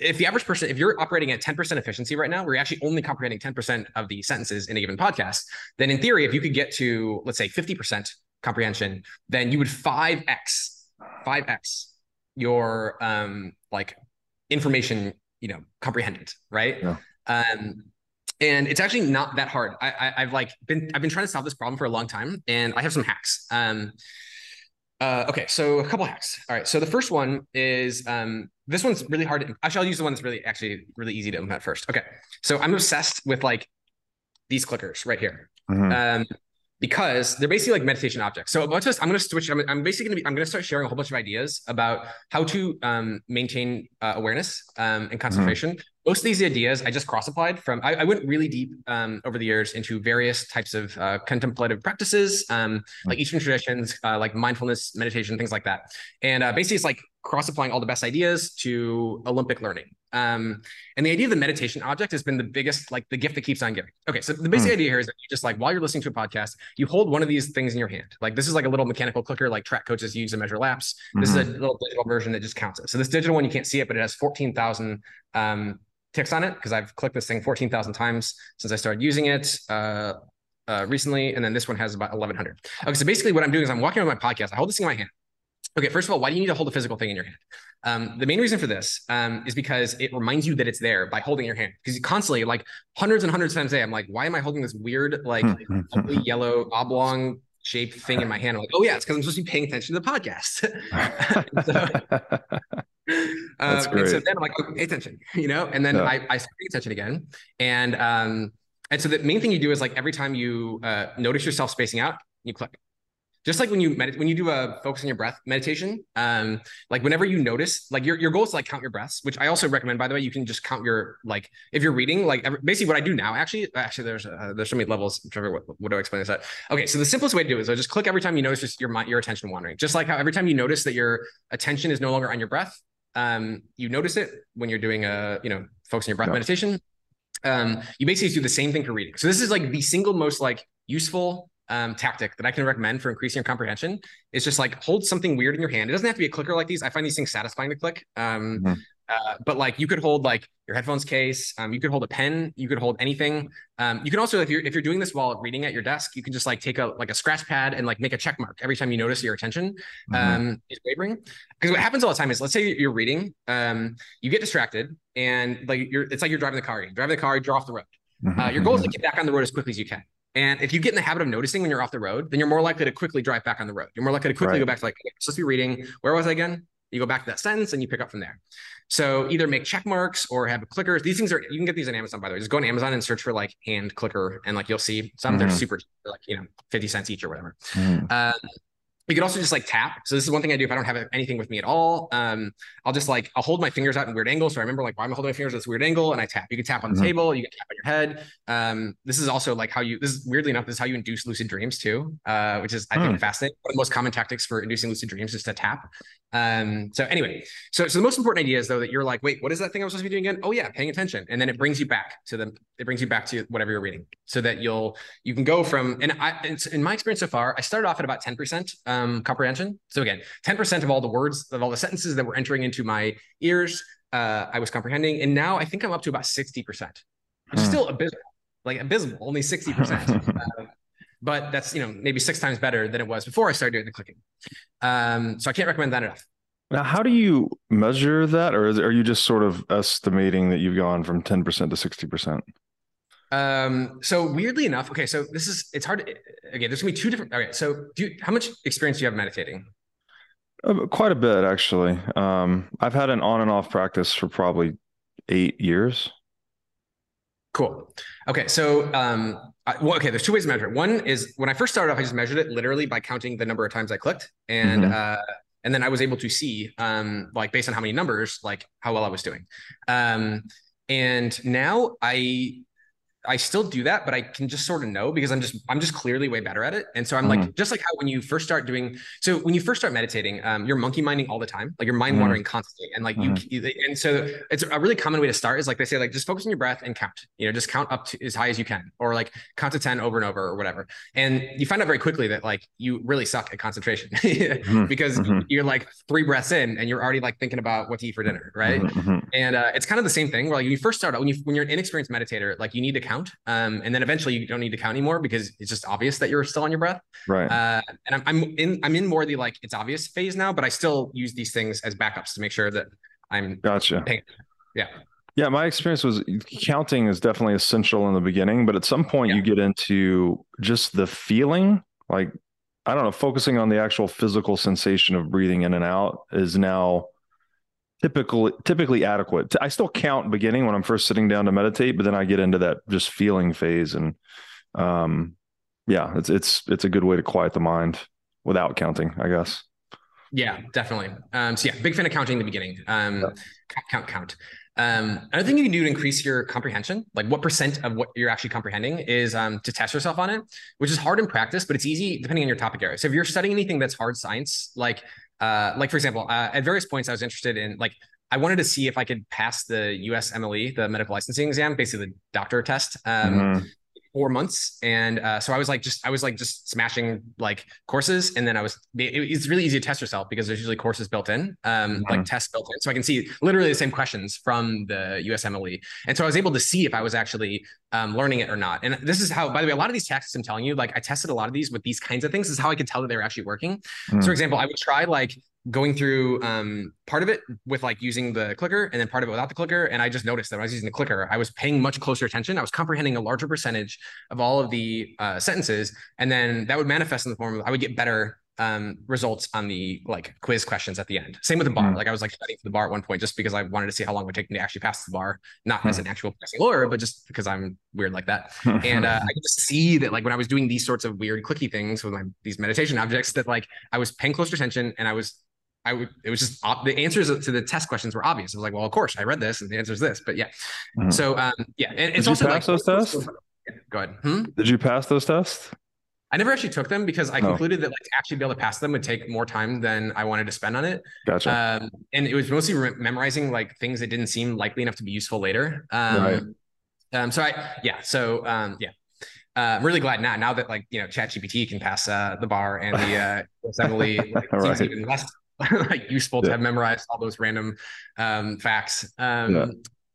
if the average person, if you're operating at 10% efficiency right now, we're actually only comprehending 10% of the sentences in a given podcast, then in theory, if you could get to, let's say, 50% comprehension, then you would 5x, 5x your um like information, you know, comprehended, right? Yeah. Um, and it's actually not that hard. I, I have like been I've been trying to solve this problem for a long time, and I have some hacks. Um, uh, okay, so a couple hacks. All right, so the first one is um, this one's really hard. To, actually, I'll use the one that's really actually really easy to implement first. Okay, so I'm obsessed with like these clickers right here. Mm-hmm. Um, because they're basically like meditation objects. So this, I'm going to switch. I'm, I'm basically going to be, I'm going to start sharing a whole bunch of ideas about how to um, maintain uh, awareness um, and concentration. Mm-hmm. Most of these ideas I just cross applied from, I, I, went really deep um, over the years into various types of uh, contemplative practices, um, mm-hmm. like Eastern traditions, uh, like mindfulness, meditation, things like that. And uh, basically it's like cross applying all the best ideas to Olympic learning. Um, and the idea of the meditation object has been the biggest, like the gift that keeps on giving. Okay, so the basic mm. idea here is that you just like while you're listening to a podcast, you hold one of these things in your hand. Like this is like a little mechanical clicker, like track coaches use to measure laps. This mm-hmm. is a mm-hmm. little digital version that just counts it. So this digital one you can't see it, but it has fourteen thousand um, ticks on it because I've clicked this thing fourteen thousand times since I started using it. Uh, uh, recently, and then this one has about 1100. Okay, so basically what I'm doing is I'm walking around my podcast. I hold this thing in my hand. Okay, first of all, why do you need to hold a physical thing in your hand? Um, the main reason for this um, is because it reminds you that it's there by holding your hand. Because constantly, like hundreds and hundreds of times a day, I'm like, why am I holding this weird, like ugly yellow oblong shaped thing in my hand? I'm like, oh yeah, it's because I'm supposed to be paying attention to the podcast. [laughs] so, [laughs] um, and so then I'm like, okay, pay attention, you know, and then yeah. I, I start paying attention again. And um, and so the main thing you do is like every time you uh, notice yourself spacing out, you click just like when you medit when you do a focus on your breath meditation um like whenever you notice like your, your goal is to like count your breaths which i also recommend by the way you can just count your like if you're reading like basically what i do now actually actually there's uh, there's so many levels Trevor, what, what do i explain this at okay so the simplest way to do it is I just click every time you notice just your your attention wandering. Just like how every time you notice that your attention is no longer on your breath um you notice it when you're doing a you know focusing your breath yeah. meditation. Um you basically do the same thing for reading. So this is like the single most like useful um, tactic that I can recommend for increasing your comprehension is just like hold something weird in your hand. It doesn't have to be a clicker like these. I find these things satisfying to click. Um, mm-hmm. uh, but like you could hold like your headphones case. Um, you could hold a pen. You could hold anything. Um, you can also, if you're if you're doing this while reading at your desk, you can just like take a like a scratch pad and like make a check mark every time you notice your attention mm-hmm. um, is wavering. Because what happens all the time is, let's say you're reading, um, you get distracted, and like you're, it's like you're driving the car. You're driving the car, you draw off the road. Mm-hmm. Uh, your goal is to get back on the road as quickly as you can. And if you get in the habit of noticing when you're off the road, then you're more likely to quickly drive back on the road. You're more likely to quickly right. go back to like, okay, supposed to be reading. Where was I again? You go back to that sentence and you pick up from there. So either make check marks or have clickers. These things are you can get these on Amazon by the way. Just go on Amazon and search for like hand clicker and like you'll see some mm-hmm. they're super like you know 50 cents each or whatever. Mm-hmm. Um, you could also just like tap. So this is one thing I do if I don't have anything with me at all. Um, I'll just like I'll hold my fingers out in weird angles. So I remember like why am I holding my fingers at this weird angle and I tap. You can tap on the mm-hmm. table, you can tap on your head. Um, this is also like how you this is weirdly enough, this is how you induce lucid dreams too, uh, which is I think mm. fascinating. One of the most common tactics for inducing lucid dreams is to tap. Um, so anyway, so so the most important idea is though that you're like, wait, what is that thing I was supposed to be doing again? Oh yeah, paying attention. And then it brings you back to the it brings you back to whatever you're reading. So that you'll you can go from and I in my experience so far, I started off at about 10% um comprehension so again, 10% of all the words, of all the sentences that were entering into my ears, uh, I was comprehending. And now I think I'm up to about 60%, which is hmm. still abysmal, like abysmal, only 60%. [laughs] uh, but that's, you know, maybe six times better than it was before I started doing the clicking. Um, so I can't recommend that enough. Now, how do you measure that? Or are you just sort of estimating that you've gone from 10% to 60%? Um, so weirdly enough, okay, so this is it's hard. To, okay, there's gonna be two different. Okay, so do you, how much experience do you have meditating? Uh, quite a bit, actually. Um, I've had an on and off practice for probably eight years. Cool. Okay, so um, I, well, okay, there's two ways to measure it. One is when I first started off, I just measured it literally by counting the number of times I clicked, and mm-hmm. uh, and then I was able to see, um, like based on how many numbers, like how well I was doing. Um, and now I I still do that, but I can just sort of know because I'm just I'm just clearly way better at it. And so I'm mm-hmm. like just like how when you first start doing so when you first start meditating, um, you're monkey minding all the time, like you're mind wandering mm-hmm. constantly, and like mm-hmm. you and so it's a really common way to start is like they say like just focus on your breath and count, you know, just count up to as high as you can, or like count to ten over and over or whatever. And you find out very quickly that like you really suck at concentration [laughs] mm-hmm. because mm-hmm. you're like three breaths in and you're already like thinking about what to eat for dinner, right? Mm-hmm. And uh, it's kind of the same thing where like when you first start out when you when you're an inexperienced meditator, like you need to count, um, and and then eventually you don't need to count anymore because it's just obvious that you're still on your breath. Right. Uh, and I'm, I'm in I'm in more the like it's obvious phase now, but I still use these things as backups to make sure that I'm gotcha. Paying, yeah. Yeah, my experience was counting is definitely essential in the beginning, but at some point yeah. you get into just the feeling, like I don't know, focusing on the actual physical sensation of breathing in and out is now typically typically adequate. I still count beginning when I'm first sitting down to meditate, but then I get into that just feeling phase, and um, yeah, it's it's it's a good way to quiet the mind without counting, I guess. Yeah, definitely. Um, so yeah, big fan of counting in the beginning. Um, yeah. count, count. Um, another thing you can do to increase your comprehension, like what percent of what you're actually comprehending, is um, to test yourself on it, which is hard in practice, but it's easy depending on your topic area. So if you're studying anything that's hard science, like uh, like for example, uh, at various points, I was interested in like I wanted to see if I could pass the USMLE, the medical licensing exam, basically the doctor test. Um, mm-hmm four months. And uh, so i was like just i was like just smashing like courses. And then i was it, it's really easy to test yourself because there's usually courses built in um, mm-hmm. like tests built in. So i can see literally the same questions from the usmle and so i was able to see if i was actually um, learning it or not. And this is how by the way a lot of these tests i'm telling you like i tested a lot of these with these kinds of things. This is how i could tell that they were actually working. Mm-hmm. so for example i would try like going through um, part of it with like using the clicker and then part of it without the clicker. And I just noticed that when I was using the clicker, I was paying much closer attention. I was comprehending a larger percentage of all of the uh, sentences. And then that would manifest in the form of I would get better um, results on the like quiz questions at the end. Same with the bar. Mm. Like I was like studying for the bar at one point just because I wanted to see how long it would take me to actually pass the bar, not mm. as an actual passing lawyer, but just because I'm weird like that. [laughs] and uh, I could just see that like when I was doing these sorts of weird clicky things with my these meditation objects, that like I was paying closer attention and I was I would, it was just the answers to the test questions were obvious. I was like, well, of course, I read this and the answer is this. But yeah. Mm-hmm. So, um, yeah. And it's Did also you pass like, those tests? Go ahead. Hmm? Did you pass those tests? I never actually took them because I oh. concluded that like to actually be able to pass them would take more time than I wanted to spend on it. Gotcha. Um, and it was mostly re- memorizing like things that didn't seem likely enough to be useful later. Um, right. Um, so I, yeah. So, um, yeah. Uh, I'm really glad now, now that like, you know, chat GPT can pass, uh, the bar and the, uh, [laughs] USMLE, like, right. even less [laughs] like useful yeah. to have memorized all those random um, facts. Um, yeah.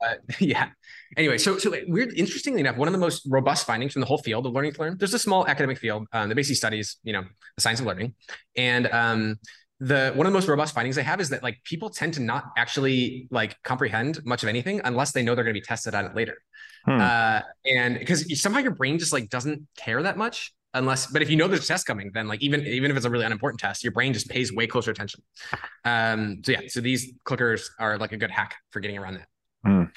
Uh, [laughs] yeah. Anyway, so so weird. Interestingly enough, one of the most robust findings from the whole field of learning to learn. There's a small academic field um, that basically studies, you know, the science of learning, and um, the one of the most robust findings I have is that like people tend to not actually like comprehend much of anything unless they know they're going to be tested on it later. Hmm. Uh, and because somehow your brain just like doesn't care that much unless but if you know there's a test coming then like even even if it's a really unimportant test your brain just pays way closer attention [laughs] um so yeah so these clickers are like a good hack for getting around that mm.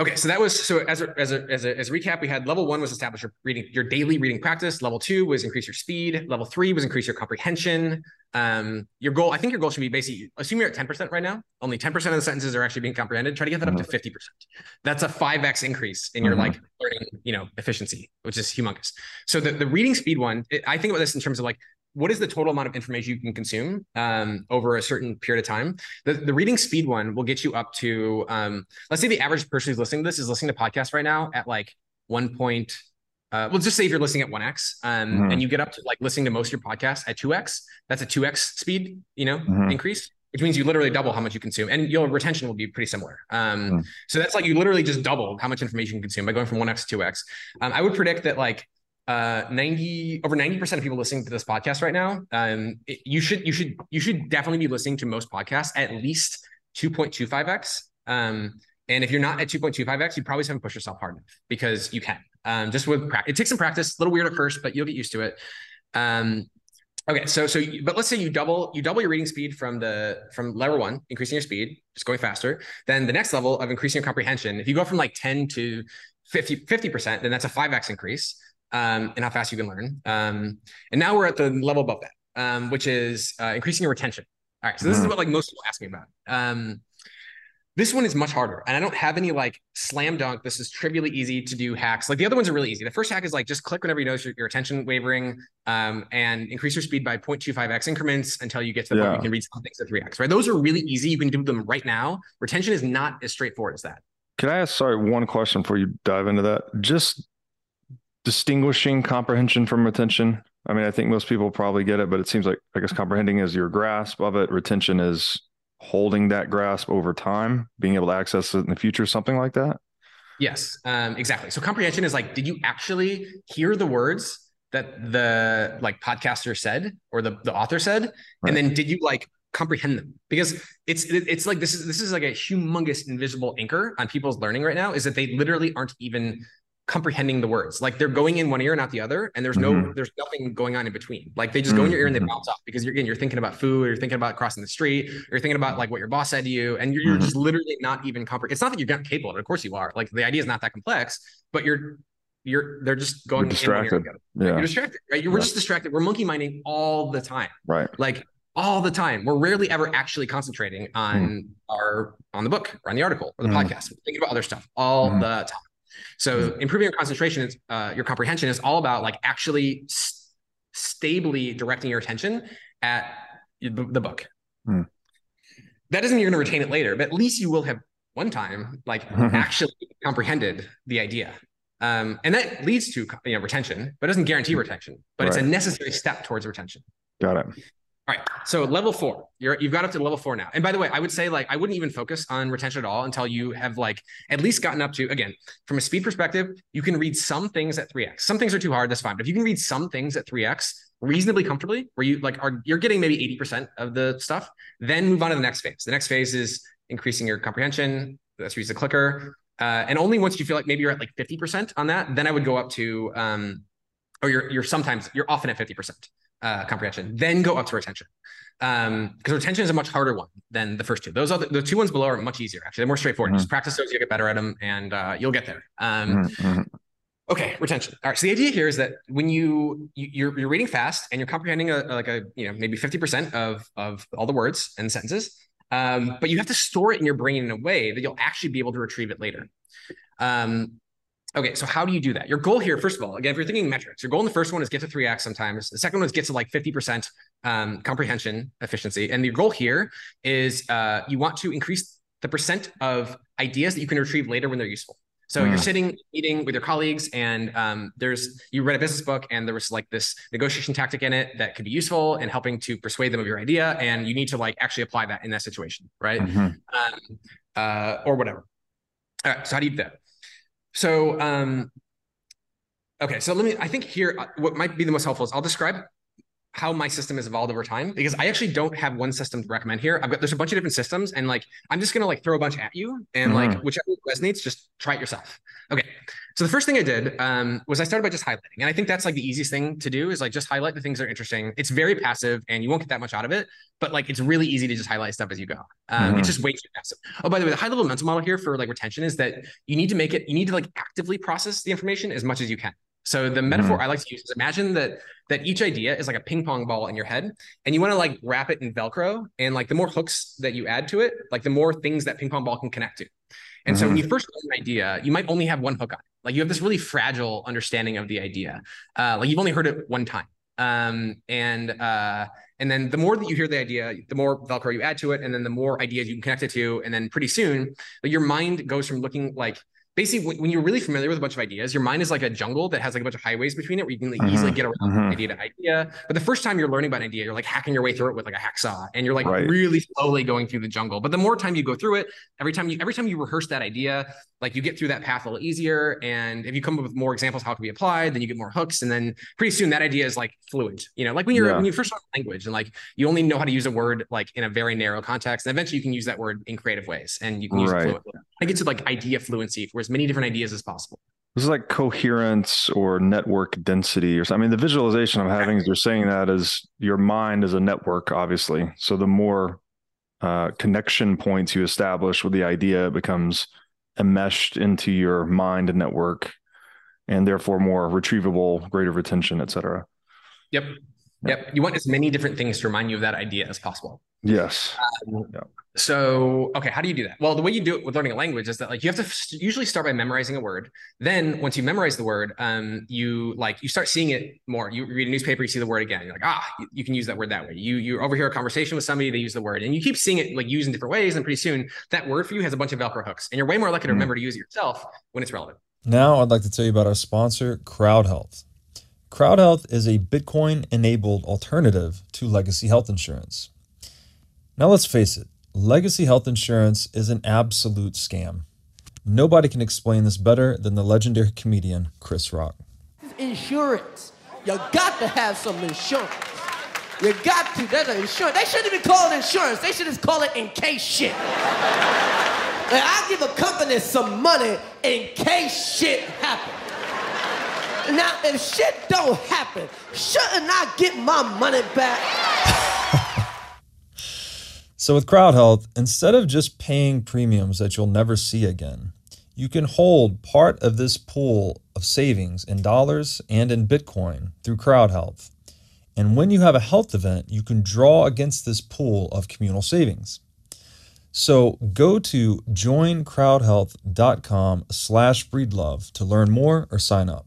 Okay, so that was so as a, as a, as a as a recap, we had level one was establish your reading your daily reading practice. Level two was increase your speed. Level three was increase your comprehension. Um, your goal, I think your goal should be basically assume you're at ten percent right now. Only ten percent of the sentences are actually being comprehended. Try to get that up to mm-hmm. fifty percent. That's a five x increase in your mm-hmm. like learning, you know, efficiency, which is humongous. So the the reading speed one, it, I think about this in terms of like what is the total amount of information you can consume um, over a certain period of time? The, the reading speed one will get you up to, um, let's say the average person who's listening to this is listening to podcasts right now at like one point. Uh, well, just say if you're listening at 1x um, mm-hmm. and you get up to like listening to most of your podcasts at 2x, that's a 2x speed, you know, mm-hmm. increase, which means you literally double how much you consume and your retention will be pretty similar. Um, mm-hmm. So that's like you literally just doubled how much information you consume by going from 1x to 2x. Um, I would predict that like uh 90 over 90% of people listening to this podcast right now um it, you should you should you should definitely be listening to most podcasts at least 2.25x um and if you're not at 2.25x you probably haven't pushed yourself hard enough because you can. Um just with practice it takes some practice a little weird at first but you'll get used to it. Um okay so so but let's say you double you double your reading speed from the from level one increasing your speed just going faster then the next level of increasing your comprehension if you go from like 10 to 50 50% then that's a 5x increase um, and how fast you can learn. Um, and now we're at the level above that, um, which is uh, increasing your retention. All right, so this mm-hmm. is what like most people ask me about. Um, this one is much harder, and I don't have any like slam dunk. This is trivially easy to do hacks. Like the other ones are really easy. The first hack is like just click whenever you notice your, your attention wavering, um, and increase your speed by 0.25x increments until you get to the yeah. point you can read some things at 3x. Right? Those are really easy. You can do them right now. Retention is not as straightforward as that. Can I ask, sorry, one question before you dive into that? Just distinguishing comprehension from retention? I mean, I think most people probably get it, but it seems like I guess comprehending is your grasp of it. Retention is holding that grasp over time, being able to access it in the future, something like that. Yes, um, exactly. So comprehension is like, did you actually hear the words that the like podcaster said or the, the author said, right. and then did you like comprehend them? Because it's it's like this is this is like a humongous invisible anchor on people's learning right now. Is that they literally aren't even comprehending the words. Like they're going in one ear and out the other, and there's mm-hmm. no there's nothing going on in between. Like they just go in your ear and they mm-hmm. bounce off because you're again you're thinking about food, or you're thinking about crossing the street, or you're thinking about like what your boss said to you, and you're, you're mm-hmm. just literally not even comprehend. It's not that you're not capable of it. Of course you are. Like the idea is not that complex, but you're you're they're just going you're distracted. Yeah. You're distracted, right? You're, We're just distracted. We're monkey minding all the time. Right. Like all the time. We're rarely ever actually concentrating on mm. our on the book or on the article or the mm. podcast. We're thinking about other stuff all mm. the time. So mm-hmm. improving your concentration is uh, your comprehension is all about like actually st- stably directing your attention at the, the book. Hmm. That doesn't mean you're going to retain it later, but at least you will have one time like [laughs] actually comprehended the idea. Um, and that leads to you know retention, but doesn't guarantee retention. But right. it's a necessary step towards retention. Got it. All right. So level four, you're you've got up to level four now. And by the way, I would say like I wouldn't even focus on retention at all until you have like at least gotten up to again from a speed perspective, you can read some things at 3x. Some things are too hard, that's fine. But if you can read some things at 3x reasonably comfortably, where you like are you're getting maybe 80% of the stuff, then move on to the next phase. The next phase is increasing your comprehension. That's use the clicker. Uh, and only once you feel like maybe you're at like 50% on that, then I would go up to um, or you're you're sometimes you're often at 50% uh, comprehension, then go up to retention. Um, because retention is a much harder one than the first two. Those other the two ones below are much easier. Actually, they're more straightforward. Mm-hmm. Just practice those, you'll get better at them, and uh, you'll get there. Um, mm-hmm. mm-hmm. Okay, retention. All right. So the idea here is that when you, you are you're reading fast and you're comprehending a, like a you know maybe fifty percent of of all the words and sentences, um, but you have to store it in your brain in a way that you'll actually be able to retrieve it later. Um, Okay, so how do you do that? Your goal here, first of all, again, if you're thinking metrics, your goal in the first one is get to 3x sometimes. The second one is get to like 50% um, comprehension efficiency. And your goal here is uh, you want to increase the percent of ideas that you can retrieve later when they're useful. So mm. you're sitting eating with your colleagues, and um, there's you read a business book, and there was like this negotiation tactic in it that could be useful in helping to persuade them of your idea, and you need to like actually apply that in that situation, right? Mm-hmm. Um, uh, or whatever. All right. So how do you do that? So, um, okay, so let me, I think here, uh, what might be the most helpful is I'll describe how my system has evolved over time because I actually don't have one system to recommend here. I've got there's a bunch of different systems and like I'm just gonna like throw a bunch at you and mm-hmm. like whichever resonates, just try it yourself. Okay. So the first thing I did um, was I started by just highlighting, and I think that's like the easiest thing to do is like just highlight the things that are interesting. It's very passive, and you won't get that much out of it, but like it's really easy to just highlight stuff as you go. Um, mm-hmm. It's just way too passive. Oh, by the way, the high level mental model here for like retention is that you need to make it, you need to like actively process the information as much as you can. So the metaphor mm-hmm. I like to use is imagine that that each idea is like a ping pong ball in your head, and you want to like wrap it in Velcro, and like the more hooks that you add to it, like the more things that ping pong ball can connect to. And mm-hmm. so when mm-hmm. you first learn an idea, you might only have one hook on it. Like you have this really fragile understanding of the idea. Uh, like you've only heard it one time. Um, and uh, and then the more that you hear the idea, the more Velcro you add to it, and then the more ideas you can connect it to, and then pretty soon, your mind goes from looking like basically when you're really familiar with a bunch of ideas, your mind is like a jungle that has like a bunch of highways between it where you can like mm-hmm. easily get around mm-hmm. idea to idea. But the first time you're learning about an idea, you're like hacking your way through it with like a hacksaw and you're like right. really slowly going through the jungle. But the more time you go through it, every time you every time you rehearse that idea, like you get through that path a little easier. And if you come up with more examples how it can be applied, then you get more hooks. And then pretty soon that idea is like fluent. You know, like when you're yeah. when you first learn language and like you only know how to use a word like in a very narrow context. And eventually you can use that word in creative ways and you can use right. it fluently. I get to like idea fluency for as many different ideas as possible. This is like coherence or network density or something. I mean, the visualization I'm having is you're saying that is your mind is a network, obviously. So the more uh, connection points you establish with the idea, it becomes enmeshed into your mind and network, and therefore more retrievable, greater retention, et cetera. Yep. Yep. You want as many different things to remind you of that idea as possible. Yes. Um, yep. So, okay, how do you do that? Well, the way you do it with learning a language is that like you have to usually start by memorizing a word. Then, once you memorize the word, um, you like you start seeing it more. You read a newspaper, you see the word again. You're like, ah, you, can use that word that way. You you overhear a conversation with somebody, they use the word, and you keep seeing it like used in different ways. And pretty soon, that word for you has a bunch of Velcro hooks, and you're way more likely to hmm. remember to use it yourself when it's relevant. Now, I'd like to tell you about our sponsor, CrowdHealth. Crowd Health is a Bitcoin-enabled alternative to legacy health insurance. Now, let's face it Legacy health insurance is an absolute scam. Nobody can explain this better than the legendary comedian Chris Rock. Insurance. You got to have some insurance. You got to. There's an insurance. They shouldn't even call it insurance. They should just call it in case shit. and I give a company some money in case shit happens. Now, if shit don't happen, shouldn't I get my money back? [laughs] So, with CrowdHealth, instead of just paying premiums that you'll never see again, you can hold part of this pool of savings in dollars and in Bitcoin through CrowdHealth. And when you have a health event, you can draw against this pool of communal savings. So go to joincrowdhealth.com slash breedlove to learn more or sign up.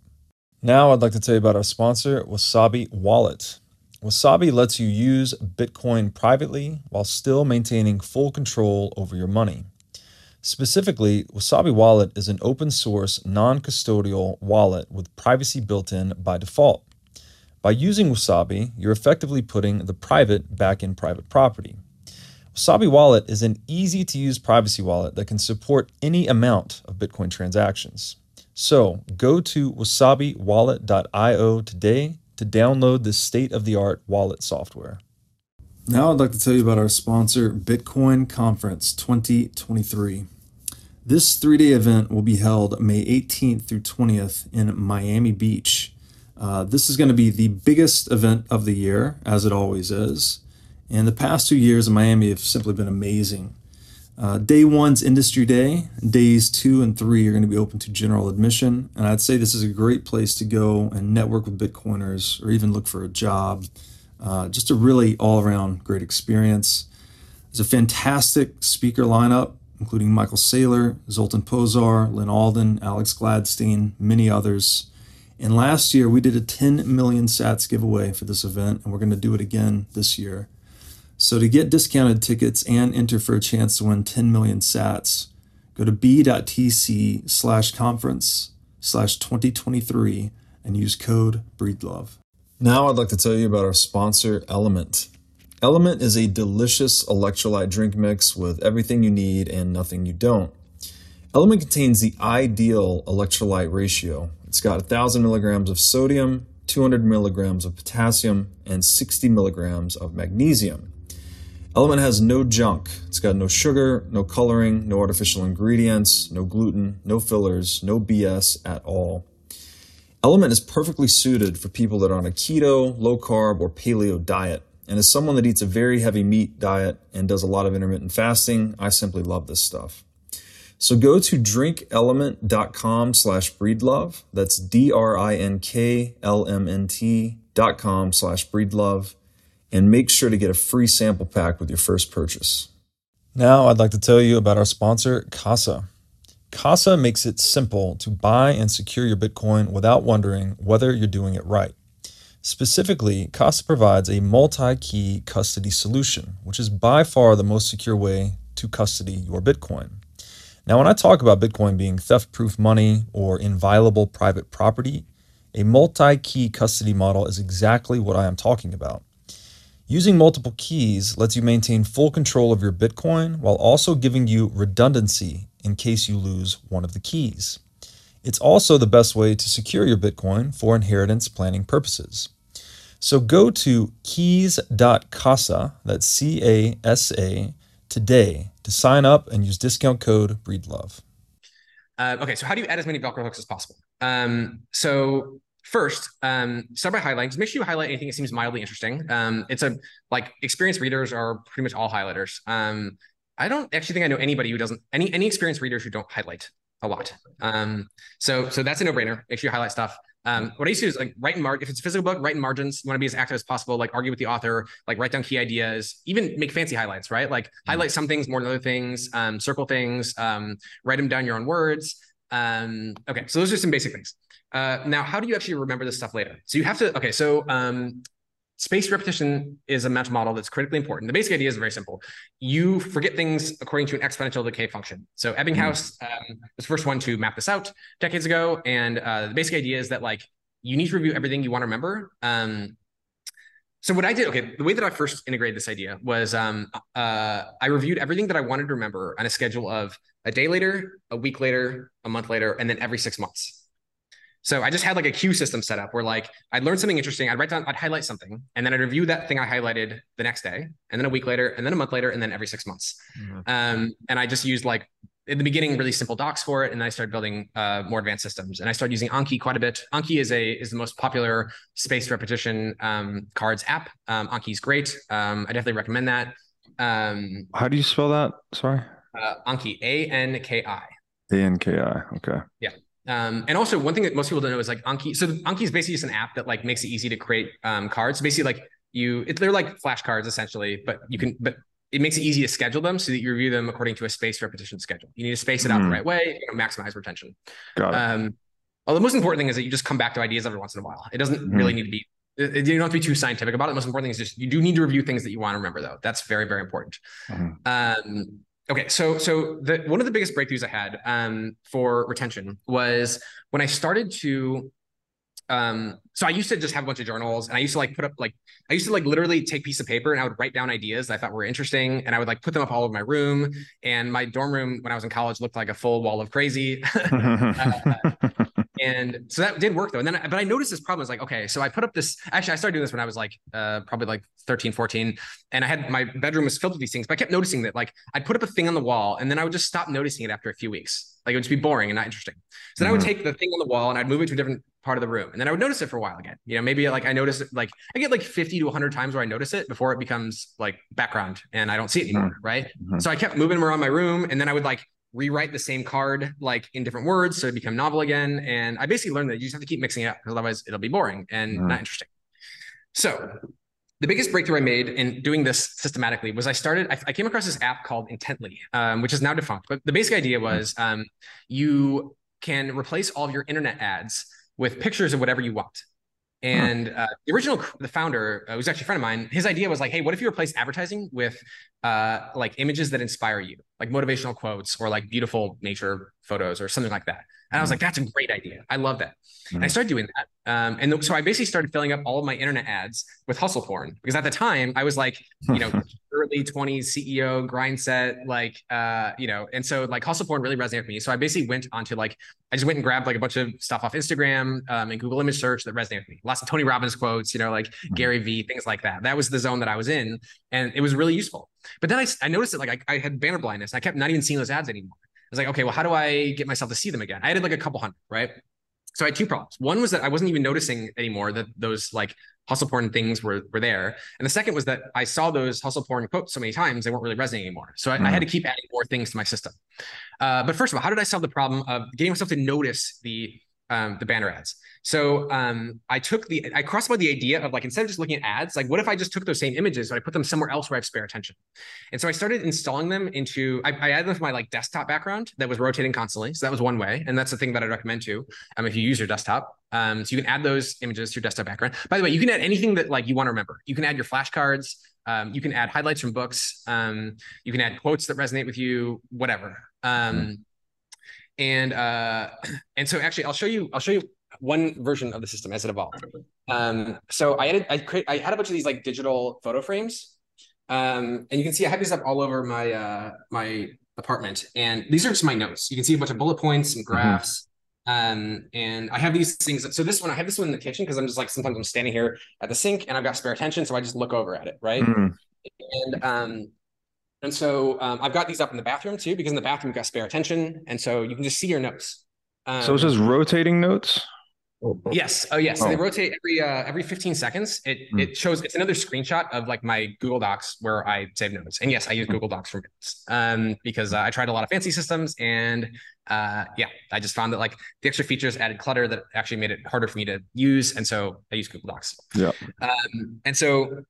Now I'd like to tell you about our sponsor, Wasabi Wallet. Wasabi lets you use Bitcoin privately while still maintaining full control over your money. Specifically, Wasabi Wallet is an open source, non custodial wallet with privacy built in by default. By using Wasabi, you're effectively putting the private back in private property. Wasabi Wallet is an easy to use privacy wallet that can support any amount of Bitcoin transactions. So go to wasabiwallet.io today to download this state of the art wallet software. Now, I'd like to tell you about our sponsor, Bitcoin Conference 2023. This three day event will be held May 18th through 20th in Miami Beach. Uh, this is going to be the biggest event of the year, as it always is. And the past two years in Miami have simply been amazing. Uh, day one's industry day. Days two and three are going to be open to general admission. And I'd say this is a great place to go and network with Bitcoiners or even look for a job. Uh, just a really all around great experience. There's a fantastic speaker lineup, including Michael Saylor, Zoltan Pozsar, Lyn Alden, Alex Gladstein, many others. And last year, we did a 10 million sats giveaway for this event, and we're going to do it again this year. So to get discounted tickets and enter for a chance to win 10 million sats, go to b.tc slash conference slash 2023 and use code BREEDLOVE. Now I'd like to tell you about our sponsor, LMNT. LMNT is a delicious electrolyte drink mix with everything you need and nothing you don't. LMNT contains the ideal electrolyte ratio it's got 1,000 milligrams of sodium, 200 milligrams of potassium, and 60 milligrams of magnesium. LMNT has no junk. It's got no sugar, no coloring, no artificial ingredients, no gluten, no fillers, no BS at all. LMNT is perfectly suited for people that are on a keto, low carb, or paleo diet. And as someone that eats a very heavy meat diet and does a lot of intermittent fasting, I simply love this stuff. So go to drinklmnt.com slash breedlove. That's D-R-I-N-K-L-M-N-T dot com slash breedlove. And make sure to get a free sample pack with your first purchase. Now I'd like to tell you about our sponsor, Casa. Casa makes it simple to buy and secure your Bitcoin without wondering whether you're doing it right. Specifically, Casa provides a multi key custody solution, which is by far the most secure way to custody your Bitcoin. Now, when I talk about Bitcoin being theft proof money or inviolable private property, a multi key custody model is exactly what I am talking about. Using multiple keys lets you maintain full control of your Bitcoin while also giving you redundancy in case you lose one of the keys. It's also the best way to secure your Bitcoin for inheritance planning purposes. So go to keys.casa, that's C A S A, today to sign up and use discount code BREEDLOVE. Uh, okay, so how do you add as many Velcro hooks as possible? Um, so first, um, start by highlighting. Just make sure you highlight anything that seems mildly interesting. Um, it's a like experienced readers are pretty much all highlighters. Um, I don't actually think I know anybody who doesn't any any experienced readers who don't highlight a lot. Um, so so that's a no brainer. Make sure you highlight stuff. Um, what I used to do is like write in mark if it's a physical book, write in margins. You want to be as active as possible, like argue with the author, like write down key ideas, even make fancy highlights, right? Like mm-hmm. highlight some things more than other things, um, circle things, um, write them down your own words. Um, okay, so those are some basic things. Uh, now, how do you actually remember this stuff later? So you have to, okay, so um, Spaced repetition is a mental model that's critically important. The basic idea is very simple. You forget things according to an exponential decay function. So Ebbinghaus mm. um, was the first one to map this out decades ago. And uh, the basic idea is that like you need to review everything you want to remember. Um, so what I did, okay, the way that I first integrated this idea was um, uh, I reviewed everything that I wanted to remember on a schedule of a day later, a week later, a month later, and then every six months. So I just had like a queue system set up where like I'd learn something interesting, I'd write down, I'd highlight something, and then I'd review that thing I highlighted the next day, and then a week later, and then a month later, and then every six months. Mm-hmm. Um, and I just used like in the beginning really simple docs for it, and then I started building uh, more advanced systems. And I started using Anki quite a bit. Anki is a is the most popular spaced repetition um, cards app. Um, Anki is great. Um, I definitely recommend that. Um, How do you spell that? Sorry. Uh, Anki, A N K I. A N K I. Okay. Yeah. Um, and also one thing that most people don't know is like Anki. So Anki is basically just an app that like makes it easy to create um, cards. So basically, like you, it, they're like flashcards essentially, but you can, but it makes it easy to schedule them so that you review them according to a spaced repetition schedule. You need to space it out mm. the hmm. right way, you know, maximize retention. Got it. Um, well, the most important thing is that you just come back to ideas every once in a while. It doesn't mm. really need to be it, you don't have to be too scientific about it. The most important thing is just you do need to review things that you want to remember, though. That's very, very important. Mm-hmm. Um, okay, so so the one of the biggest breakthroughs I had um, for retention was when I started to um, so I used to just have a bunch of journals and I used to like put up like I used to like literally take a piece of paper and I would write down ideas I thought were interesting and I would like put them up all over my room and my dorm room when I was in college looked like a full wall of crazy. [laughs] [laughs] Uh, and so that did work though and then but I noticed this problem is like okay so I put up this actually I started doing this when I was like uh, probably like 13 14 and I had my bedroom was filled with these things but I kept noticing that like I'd put up a thing on the wall and then I would just stop noticing it after a few weeks like it would just be boring and not interesting so then mm-hmm. I would mm-hmm. take the thing on the wall and I'd move it to a different part of the room. And then I would notice it for a while again. You know, maybe like I notice it like I get like 50 to 100 times where I notice it before it becomes like background and I don't see it anymore. Mm-hmm. Right. Mm-hmm. So I kept moving them around my room and then I would like rewrite the same card like in different words so it become novel again. And I basically learned that you just have to keep mixing it up because otherwise it'll be boring and mm-hmm. not interesting. So the biggest breakthrough I made in doing this systematically was I started, I, I came across this app called Intently, um, which is now defunct. But the basic idea was um, you can replace all of your internet ads with pictures of whatever you want. And uh, the original, the founder, uh, was actually a friend of mine. His idea was like, hey, what if you replace advertising with uh, like images that inspire you, like motivational quotes or like beautiful nature photos or something like that? And I was like, that's a great idea. I love that. Mm-hmm. And I started doing that. Um, and so I basically started filling up all of my internet ads with hustle porn because at the time I was like, you know, [laughs] early 20s CEO grind set, like, uh, you know, and so like hustle porn really resonated with me. So I basically went onto like, I just went and grabbed like a bunch of stuff off Instagram um, and Google image search that resonated with me. Lots of Tony Robbins quotes, you know, like mm-hmm. Gary V, things like that. That was the zone that I was in. And it was really useful. But then I, I noticed that like I, I had banner blindness. I kept not even seeing those ads anymore was like, okay, well, how do I get myself to see them again? I had like a couple hundred, right? So I had two problems. One was that I wasn't even noticing anymore that those like hustle porn things were were there, and the second was that I saw those hustle porn quotes so many times they weren't really resonating anymore. So I, mm-hmm. I had to keep adding more things to my system. Uh, but first of all, how did I solve the problem of getting myself to notice the um, the banner ads. So um, I took the I crossed by the idea of like instead of just looking at ads, like what if I just took those same images but I put them somewhere else where I have spare attention? And so I started installing them into I, I added them to my like desktop background that was rotating constantly. So that was one way, and that's the thing that I recommend too. Um, if you use your desktop, um, so you can add those images to your desktop background. By the way, you can add anything that like you want to remember. You can add your flashcards. Um, you can add highlights from books. Um, you can add quotes that resonate with you. Whatever. Um, mm-hmm and uh, [clears throat] and so actually, I'll show you. I'll show you one version of the system as it evolved. Um, so I added, I create, I had a bunch of these like digital photo frames, um, and you can see I have these up all over my uh, my apartment, and these are just my notes. You can see a bunch of bullet points and mm-hmm. graphs. Mm-hmm. Um, and I have these things. So this one, I have this one in the kitchen because I'm just like sometimes I'm standing here at the sink and I've got spare attention, so I just look over at it, right? Mm-hmm. And um, and so um, I've got these up in the bathroom too, because in the bathroom you've got spare attention. And so you can just see your notes. Um, so it's just rotating notes? Yes. Oh, yes. So they oh. rotate every uh, every 15 seconds. It mm. it shows it's another screenshot of like my Google Docs where I save notes. And yes, I use mm. Google Docs for notes um, because uh, I tried a lot of fancy systems and uh, yeah, I just found that like the extra features added clutter that actually made it harder for me to use. And so I use Google Docs. Yeah. Um, and so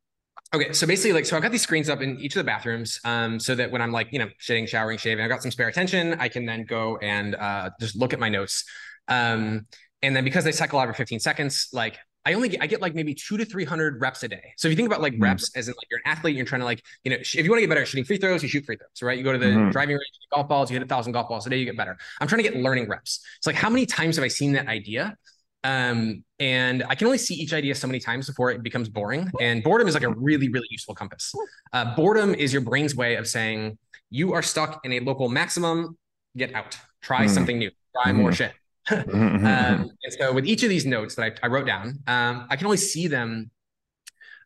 Okay, so basically, like, so I've got these screens up in each of the bathrooms, um, so that when I'm like, you know, shitting, showering, shaving, I've got some spare attention. I can then go and uh, just look at my notes, um, and then because they cycle every 15 seconds, like I only get, I get like maybe two to 300 reps a day. So if you think about like mm-hmm. reps as in like you're an athlete, you're trying to like, you know, if you want to get better at shooting free throws, you shoot free throws, right? You go to the mm-hmm. driving range, golf balls, you hit a thousand golf balls a day, you get better. I'm trying to get learning reps. It's like, how many times have I seen that idea? Um, and I can only see each idea so many times before it becomes boring. And boredom is like a really, really useful compass. Uh, boredom is your brain's way of saying you are stuck in a local maximum. Get out. Try mm. something new. Try mm. more shit. [laughs] um, and so with each of these notes that I, I wrote down, um, I can only see them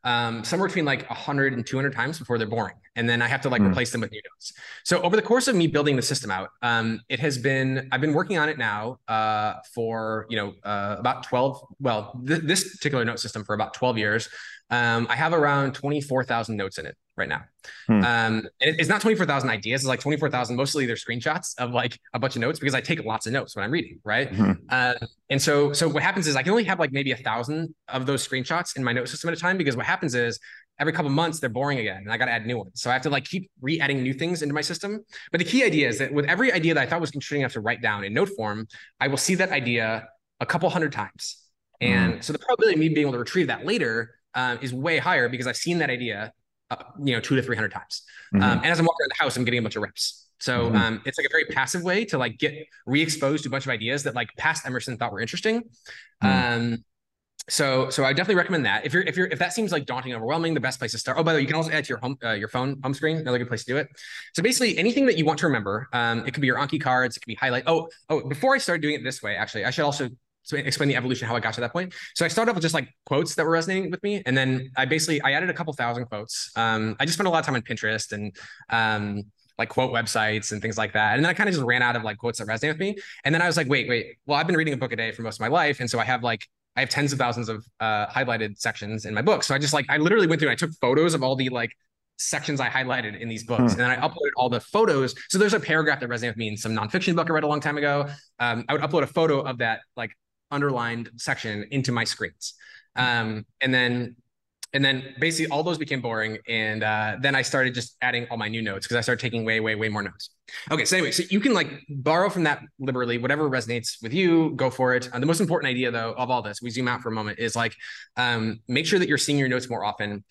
um, somewhere between like 100 and 200 times before they're boring. And then I have to like mm. replace them with new notes. So over the course of me building the system out, um, it has been, I've been working on it now uh, for, you know, uh, about 12, well, th- this particular note system for about 12 years. Um, I have around 24,000 notes in it right now. Hmm. Um, it, it's not 24,000 ideas. It's like 24,000, mostly they're screenshots of like a bunch of notes because I take lots of notes when I'm reading. Right. hmm Uh, and so, so what happens is I can only have like maybe a thousand of those screenshots in my note system at a time because what happens is every couple months they're boring again and I got to add new ones. So I have to like keep re-adding new things into my system. But the key idea is that with every idea that I thought was interesting enough to write down in note form, I will see that idea a couple hundred times And so the probability of me being able to retrieve that later uh, is way higher because I've seen that idea, uh, you know, two to 300 times. Mhm. Um, and as I'm walking around the house, I'm getting a bunch of reps. So Mhm. um, it's like a very passive way to like get re-exposed to a bunch of ideas that like past Emerson thought were interesting. Mhm. Um, so so I definitely recommend that. If you're if you're if that seems like daunting, overwhelming, the best place to start. Oh, by the way, you can also add to your home uh, your phone home screen. Another good place to do it. So basically, anything that you want to remember, um, it could be your Anki cards, it could be highlight. Oh oh, before I start doing it this way, actually, I should also so explain the evolution how I got to that point. So I started off with just like quotes that were resonating with me, and then I basically I added a couple thousand quotes. Um, I just spent a lot of time on Pinterest and um, like quote websites and things like that, and then I kind of just ran out of like quotes that resonate with me. And then I was like, wait, wait. Well, I've been reading a book a day for most of my life, and so I have like I have tens of thousands of uh, highlighted sections in my book. So I just like I literally went through and I took photos of all the like sections I highlighted in these books, Hmm. and then I uploaded all the photos. So there's a paragraph that resonated with me in some nonfiction book I read a long time ago. Um, I would upload a photo of that like underlined section into my screens, um, and then and then basically all those became boring, and uh, then I started just adding all my new notes because I started taking way way way more notes. Okay, so anyway, so you can like borrow from that liberally, whatever resonates with you, go for it. Uh, the most important idea though of all this, we zoom out for a moment, is like um, make sure that you're seeing your notes more often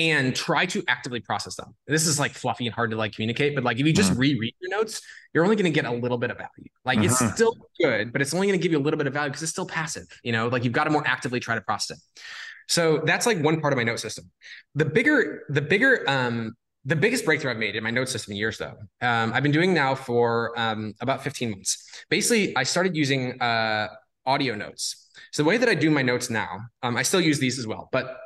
and try to actively process them. This is like fluffy and hard to like communicate, but like if you just reread your notes, you're only going to get a little bit of value. Like it's Mhm. still good, but it's only going to give you a little bit of value because it's still passive. You know, like you've got to more actively try to process it. So that's like one part of my note system. The bigger, the bigger, um, the biggest breakthrough I've made in my note system in years, though, um, I've been doing now for um, about 15 months. Basically, I started using uh, audio notes. So the way that I do my notes now, um, I still use these as well, but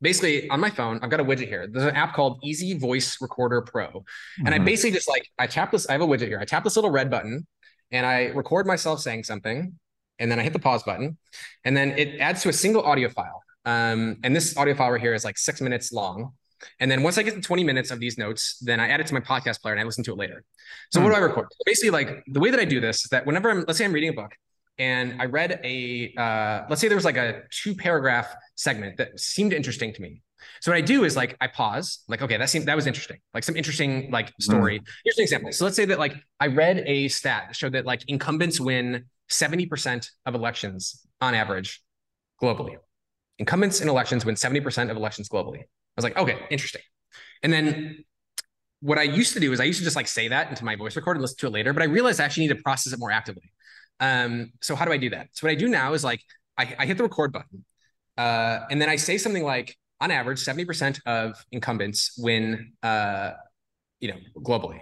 basically on my phone, I've got a widget here. There's an app called Easy Voice Recorder Pro. And I Mhm. basically just like, I tap this, I have a widget here. I tap this little red button and I record myself saying something. And then I hit the pause button. And then it adds to a single audio file. Um, and this audio file right here is like six minutes long. And then once I get to 20 minutes of these notes, then I add it to my podcast player and I listen to it later. So what do I record? Basically, like the way that I do this is that whenever I'm, let's say I'm reading a book and I read a, uh, let's say there was like a two paragraph segment that seemed interesting to me. So what I do is like I pause, like okay, that seemed that was interesting, like some interesting like story. Here's an example. So let's say that like I read a stat that showed that like incumbents win 70% of elections on average globally. Incumbents in elections win 70% of elections globally. I was like, okay, interesting. And then what I used to do is I used to just like say that into my voice recorder and listen to it later, but I realized I actually need to process it more actively. Um, so how do I do that? So what I do now is like I, I hit the record button, uh, and then I say something like, on average, 70% of incumbents win, uh, you know, globally.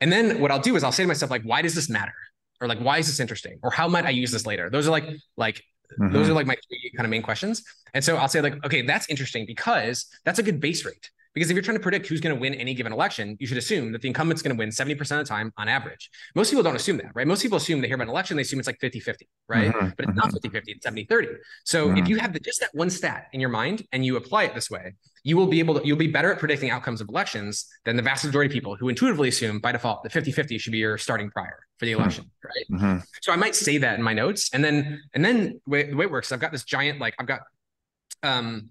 And then what I'll do is I'll say to myself, like, why does this matter? Or like, why is this interesting? Or how might I use this later? Those are like, like, Mhm. those are like my three kind of main questions. And so I'll say like, okay, that's interesting because that's a good base rate. Because if you're trying to predict who's going to win any given election, you should assume that the incumbent's going to win 70% of the time on average. Most people don't assume that, right? Most people assume they hear about an election, they assume it's like 50 50, right? Mhm, But it's not 50 50, it's 70 30. So if Mhm. you have the, just that one stat in your mind and you apply it this way, you will be able to, you'll be better at predicting outcomes of elections than the vast majority of people who intuitively assume by default that 50 50 should be your starting prior for the election, right? Mhm. So I might say that in my notes, and then and then the way, the way it works, I've got this giant like I've got um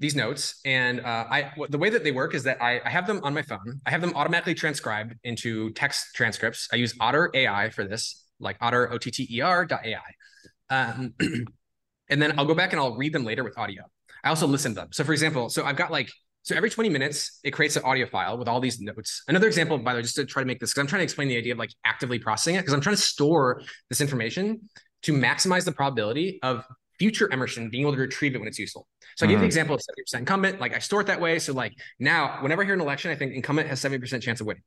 these notes, and uh, I the way that they work is that I, I have them on my phone. I have them automatically transcribed into text transcripts. I use Otter AI for this, like Otter O T T E R dot AI, um, [clears throat] and then I'll go back and I'll read them later with audio. I also listen to them. So for example, so I've got like so every 20 minutes, it creates an audio file with all these notes. Another example, by the way, just to try to make this, because I'm trying to explain the idea of like actively processing it, because I'm trying to store this information to maximize the probability of future Emerson being able to retrieve it when it's useful. So I gave the Mhm. example of 70% incumbent. Like I store it that way. So like now, whenever I hear an election, I think incumbent has 70% chance of winning.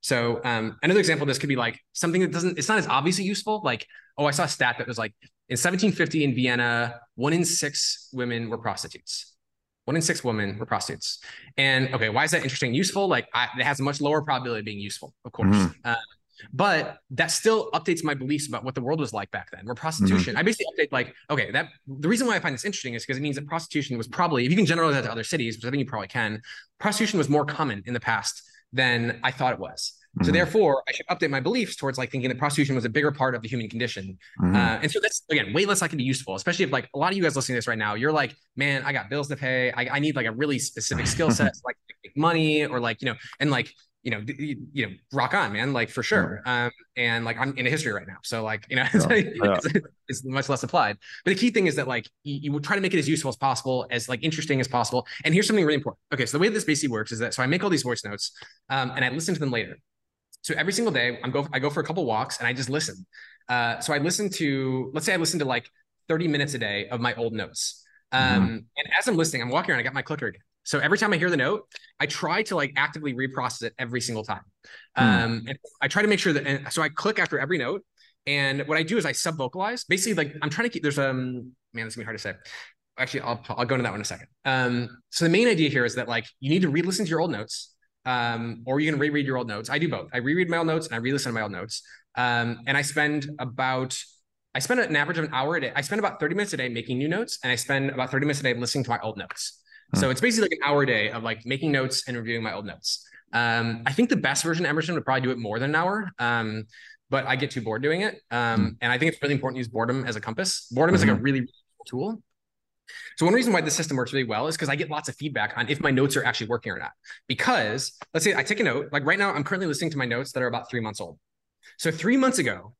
So um, another example of this could be like something that doesn't, it's not as obviously useful. Like, oh, I saw a stat that was like in 1750 in Vienna, one in six women were prostitutes. One in six women were prostitutes. And okay, why is that interesting? and Useful? Like I, it has a much lower probability of being useful, of course. Mhm. Uh, but that still updates my beliefs about what the world was like back then. Where prostitution, I basically update like, okay, that the reason why I find this interesting is because it means that prostitution was probably, if you can generalize that to other cities, which I think you probably can, prostitution was more common in the past than I thought it was. So Mhm. therefore, I should update my beliefs towards like thinking that prostitution was a bigger part of the human condition. Mhm. Uh, and so that's again way less likely to be useful, especially if like a lot of you guys listening to this right now, you're like, man, I got bills to pay. I, I need like a really specific skill set, [laughs] to, like make money or like you know, and like you know, you know, rock on, man, like for sure. Um, and like I'm in a history right now, so like you know, [laughs] it's, yeah. Yeah. It's, much less applied. But the key thing is that like you, you would try to make it as useful as possible, as like interesting as possible. And here's something really important. Okay, so the way this basically works is that so I make all these voice notes, um, and I listen to them later. So every single day, I'm go I go for a couple walks and I just listen. Uh, so I listen to let's say I listen to like 30 minutes a day of my old notes. Mm-hmm. Um, mm-hmm. and as I'm listening, I'm walking around, I got my clicker again. So every time I hear the note, I try to like actively reprocess it every single time. Hmm. Um, and I try to make sure that, and so I click after every note. And what I do is I sub vocalize. Basically, like I'm trying to keep. There's um, man, this is gonna be hard to say. Actually, I'll I'll go into that one in a second. Um, so the main idea here is that like you need to re-listen to your old notes, um, or you can reread your old notes. I do both. I reread my old notes and I re-listen to my old notes. Um, and I spend about I spend an average of an hour a day. I spend about 30 minutes a day making new notes, and I spend about 30 minutes a day listening to my old notes. So it's basically like an hour a day of like making notes and reviewing my old notes. Um, I think the best version of Emerson would probably do it more than an hour. Um, but I get too bored doing it. Um, hmm. and I think it's really important to use boredom as a compass. Boredom mm-hmm. is like a mm-hmm. really, really tool. So one reason why this system works really well is because I get lots of feedback on if my notes are actually working or not. Because let's say I take a note, like right now, I'm currently listening to my notes that are about three months old. So three months ago,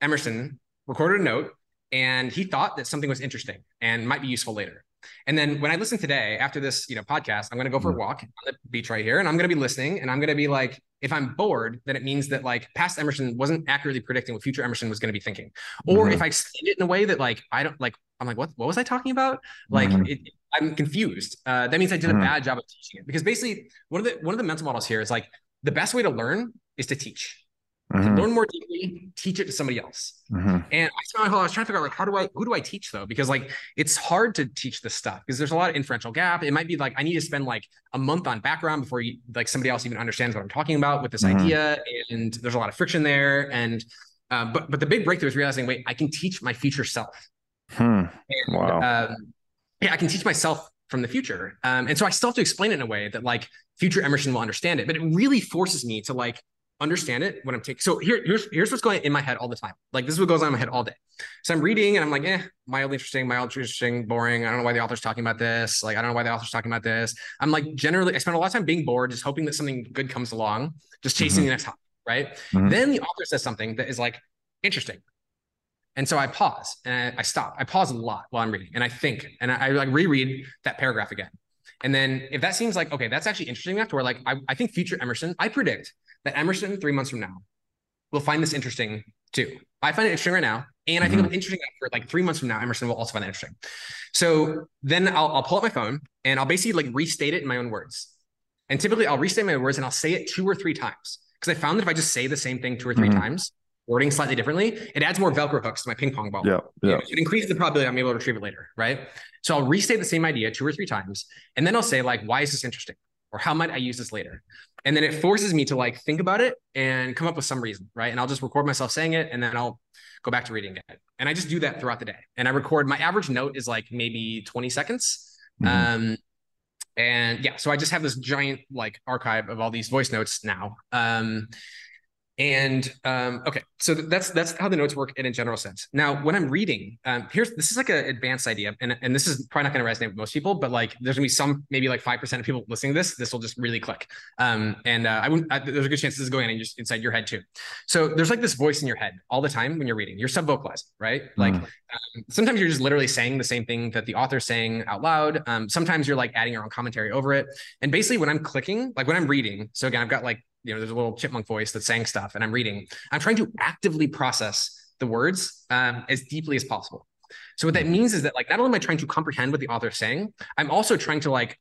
Emerson recorded a note and he thought that something was interesting and might be useful later. And then when I listen today after this, you know, podcast, I'm going to go for a mm. walk on the beach right here, and I'm going to be listening, and I'm going to be like, if I'm bored, then it means that like past Emerson wasn't accurately predicting what future Emerson was going to be thinking. Or mm-hmm. if I explain it in a way that like I don't like, I'm like, what? What was I talking about? Like, mm-hmm. it, I'm confused. Uh, that means I did mm-hmm. a bad job of teaching it because basically one of the one of the mental models here is like the best way to learn is to teach. Mm-hmm. learn more deeply, teach it to somebody else. Mm-hmm. And I spent my whole I was trying to figure out like how do I who do I teach though? Because like it's hard to teach this stuff because there's a lot of inferential gap. It might be like I need to spend like a month on background before you like somebody else even understands what I'm talking about with this mm-hmm. idea. And there's a lot of friction there. And uh, but but the big breakthrough is realizing wait, I can teach my future self. Hmm. And, wow. Um, yeah, I can teach myself from the future. Um, and so I still have to explain it in a way that like future Emerson will understand it. But it really forces me to like understand it when I'm taking. So here, here's here's what's going in my head all the time. Like this is what goes on in my head all day. So I'm reading and I'm like, eh, mildly interesting, mildly interesting, boring. I don't know why the author's talking about this. Like I don't know why the author's talking about this. I'm like generally, I spend a lot of time being bored, just hoping that something good comes along, just chasing mm-hmm. the next topic, right? Mm-hmm. Then the author says something that is like interesting. And so I pause and I, I stop. I pause a lot while I'm reading and I think and I, I like reread that paragraph again. And then if that seems like, okay, that's actually interesting enough to where like, I, I think future Emerson, I predict that Emerson three months from now will find this interesting too. I find it interesting right now. And I think mm-hmm. it'll be interesting for like three months from now, Emerson will also find it interesting. So then I'll, I'll pull up my phone and I'll basically like restate it in my own words. And typically I'll restate my words and I'll say it two or three times. Because I found that if I just say the same thing two or 3 mm-hmm. times, wording slightly differently, it adds more Velcro hooks to my ping pong ball. Yeah. yeah. It increases the probability I'm able to retrieve it later. Right. So I'll restate the same idea two or three times. And then I'll say, like, why is this interesting? Or how might I use this later? And then it forces me to like think about it and come up with some reason. Right. And I'll just record myself saying it and then I'll go back to reading it. And I just do that throughout the day. And I record my average note is like maybe 20 seconds. Mm-hmm. Um, and yeah, so I just have this giant like archive of all these voice notes now. Um, and um, okay, so that's that's how the notes work in a general sense. Now, when I'm reading, um, here's this is like an advanced idea, and, and this is probably not going to resonate with most people, but like there's gonna be some maybe like five percent of people listening to this. This will just really click. Um, and uh, I wouldn't. I, there's a good chance this is going on just inside your head too. So there's like this voice in your head all the time when you're reading. You're sub vocalizing, right? Mm. Like um, sometimes you're just literally saying the same thing that the author's saying out loud. Um, sometimes you're like adding your own commentary over it. And basically, when I'm clicking, like when I'm reading, so again, I've got like you know, there's a little chipmunk voice that's saying stuff and I'm reading. I'm trying to actively process the words um, as deeply as possible. So what that mm-hmm. means is that like not only am I trying to comprehend what the author is saying, I'm also trying to like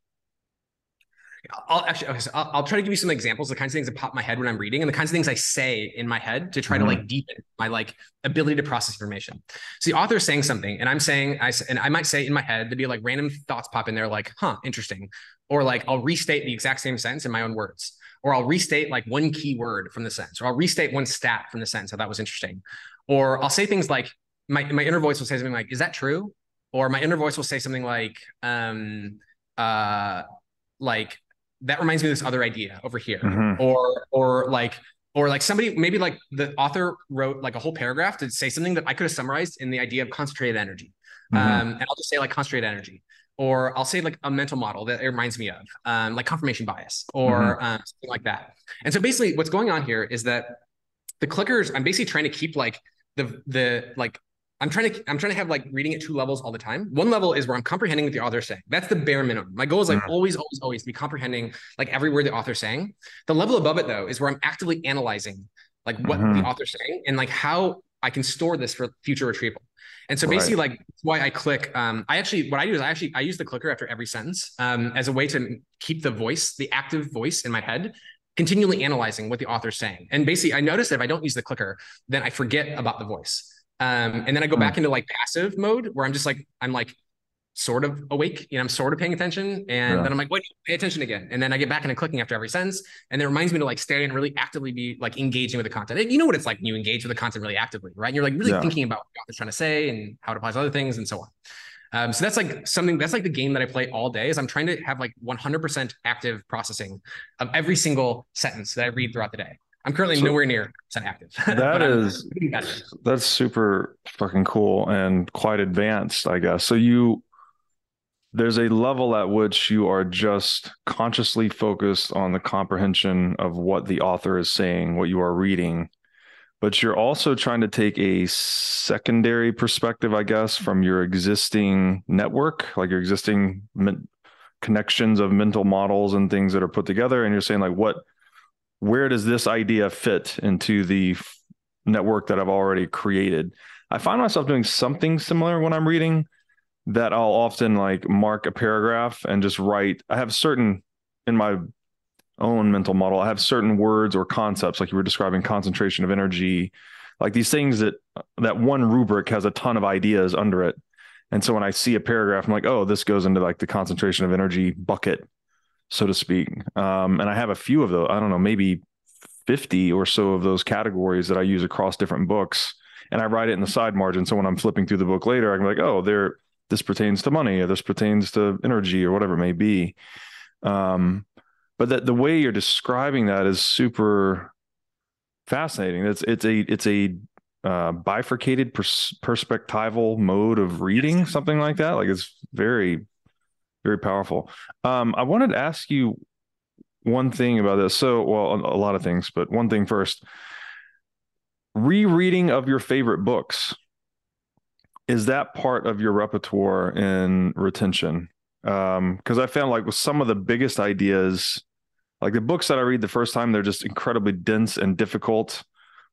I'll actually okay, so I'll, I'll, try to give you some examples, the kinds of things that pop my head when I'm reading, and the kinds of things I say in my head to try mm-hmm. to like deepen my like ability to process information. So the author is saying something, and I'm saying I and I might say in my head there'd be like random thoughts pop in there, like "huh, interesting," or like I'll restate the exact same sentence in my own words or I'll restate like one key word from the sentence, or I'll restate one stat from the sentence. I thought was interesting. Or I'll say things like my, my inner voice will say something like, is that true? Or my inner voice will say something like, um, uh, like that reminds me of this other idea over here. Mm-hmm. Or, or like, or like somebody, maybe like the author wrote like a whole paragraph to say something that I could have summarized in the idea of concentrated energy. Mm-hmm. Um, and I'll just say like concentrated energy or I'll say like a mental model that it reminds me of, um, like confirmation bias or mm-hmm. um, something like that. And so basically, what's going on here is that the clickers, I'm basically trying to keep like the the like I'm trying to I'm trying to have like reading at two levels all the time. One level is where I'm comprehending what the author's saying. That's the bare minimum. My goal is like mm-hmm. always, always, always be comprehending like every word the author's saying. The level above it though is where I'm actively analyzing like what mm-hmm. the author's saying and like how I can store this for future retrieval. And so basically, right. like why I click. Um, I actually what I do is I actually I use the clicker after every sentence um, as a way to keep the voice, the active voice in my head, continually analyzing what the author's saying. And basically, I notice that if I don't use the clicker, then I forget about the voice. Um, and then I go back hmm. into like passive mode where I'm just like I'm like sort of awake, you know, I'm sort of paying attention. And yeah. then I'm like, wait, pay attention again. And then I get back into clicking after every sentence. And it reminds me to like stay and really actively be like engaging with the content. And you know what it's like when you engage with the content really actively, right? And you're like really yeah. thinking about what the author's trying to say and how it applies to other things and so on. Um, so that's like something that's like the game that I play all day is I'm trying to have like 100% active processing of every single sentence that I read throughout the day. I'm currently so nowhere near percent active. [laughs] That is that's super fucking cool and quite advanced, I guess. So you there's a level at which you are just consciously focused on the comprehension of what the author is saying, what you are reading, but you're also trying to take a secondary perspective, I guess, from your existing network, like your existing connections of mental models and things that are put together. And you're saying, like, what, where does this idea fit into the network that I've already created? I find myself doing something similar when I'm reading that I'll often like mark a paragraph and just write. I have certain in my own mental model, I have certain words or concepts, like you were describing concentration of energy, like these things that that one rubric has a ton of ideas under it. And so when I see a paragraph, I'm like, oh, this goes into like the concentration of energy bucket, so to speak. Um, and I have a few of those. I don't know, maybe 50 or so of those categories that I use across different books. And I write it in the side margin. So when I'm flipping through the book later, I can be like, oh, there this pertains to money or this pertains to energy or whatever it may be. Um, but that the way you're describing that is super fascinating. It's it's a it's a uh, bifurcated pers- perspectival mode of reading something like that. Like it's very very powerful. Um, i wanted to ask you one thing about this. So well a, a lot of things but one thing first. Rereading of your favorite books is that part of your repertoire in retention? Because um, I found like with some of the biggest ideas, like the books that I read the first time, they're just incredibly dense and difficult,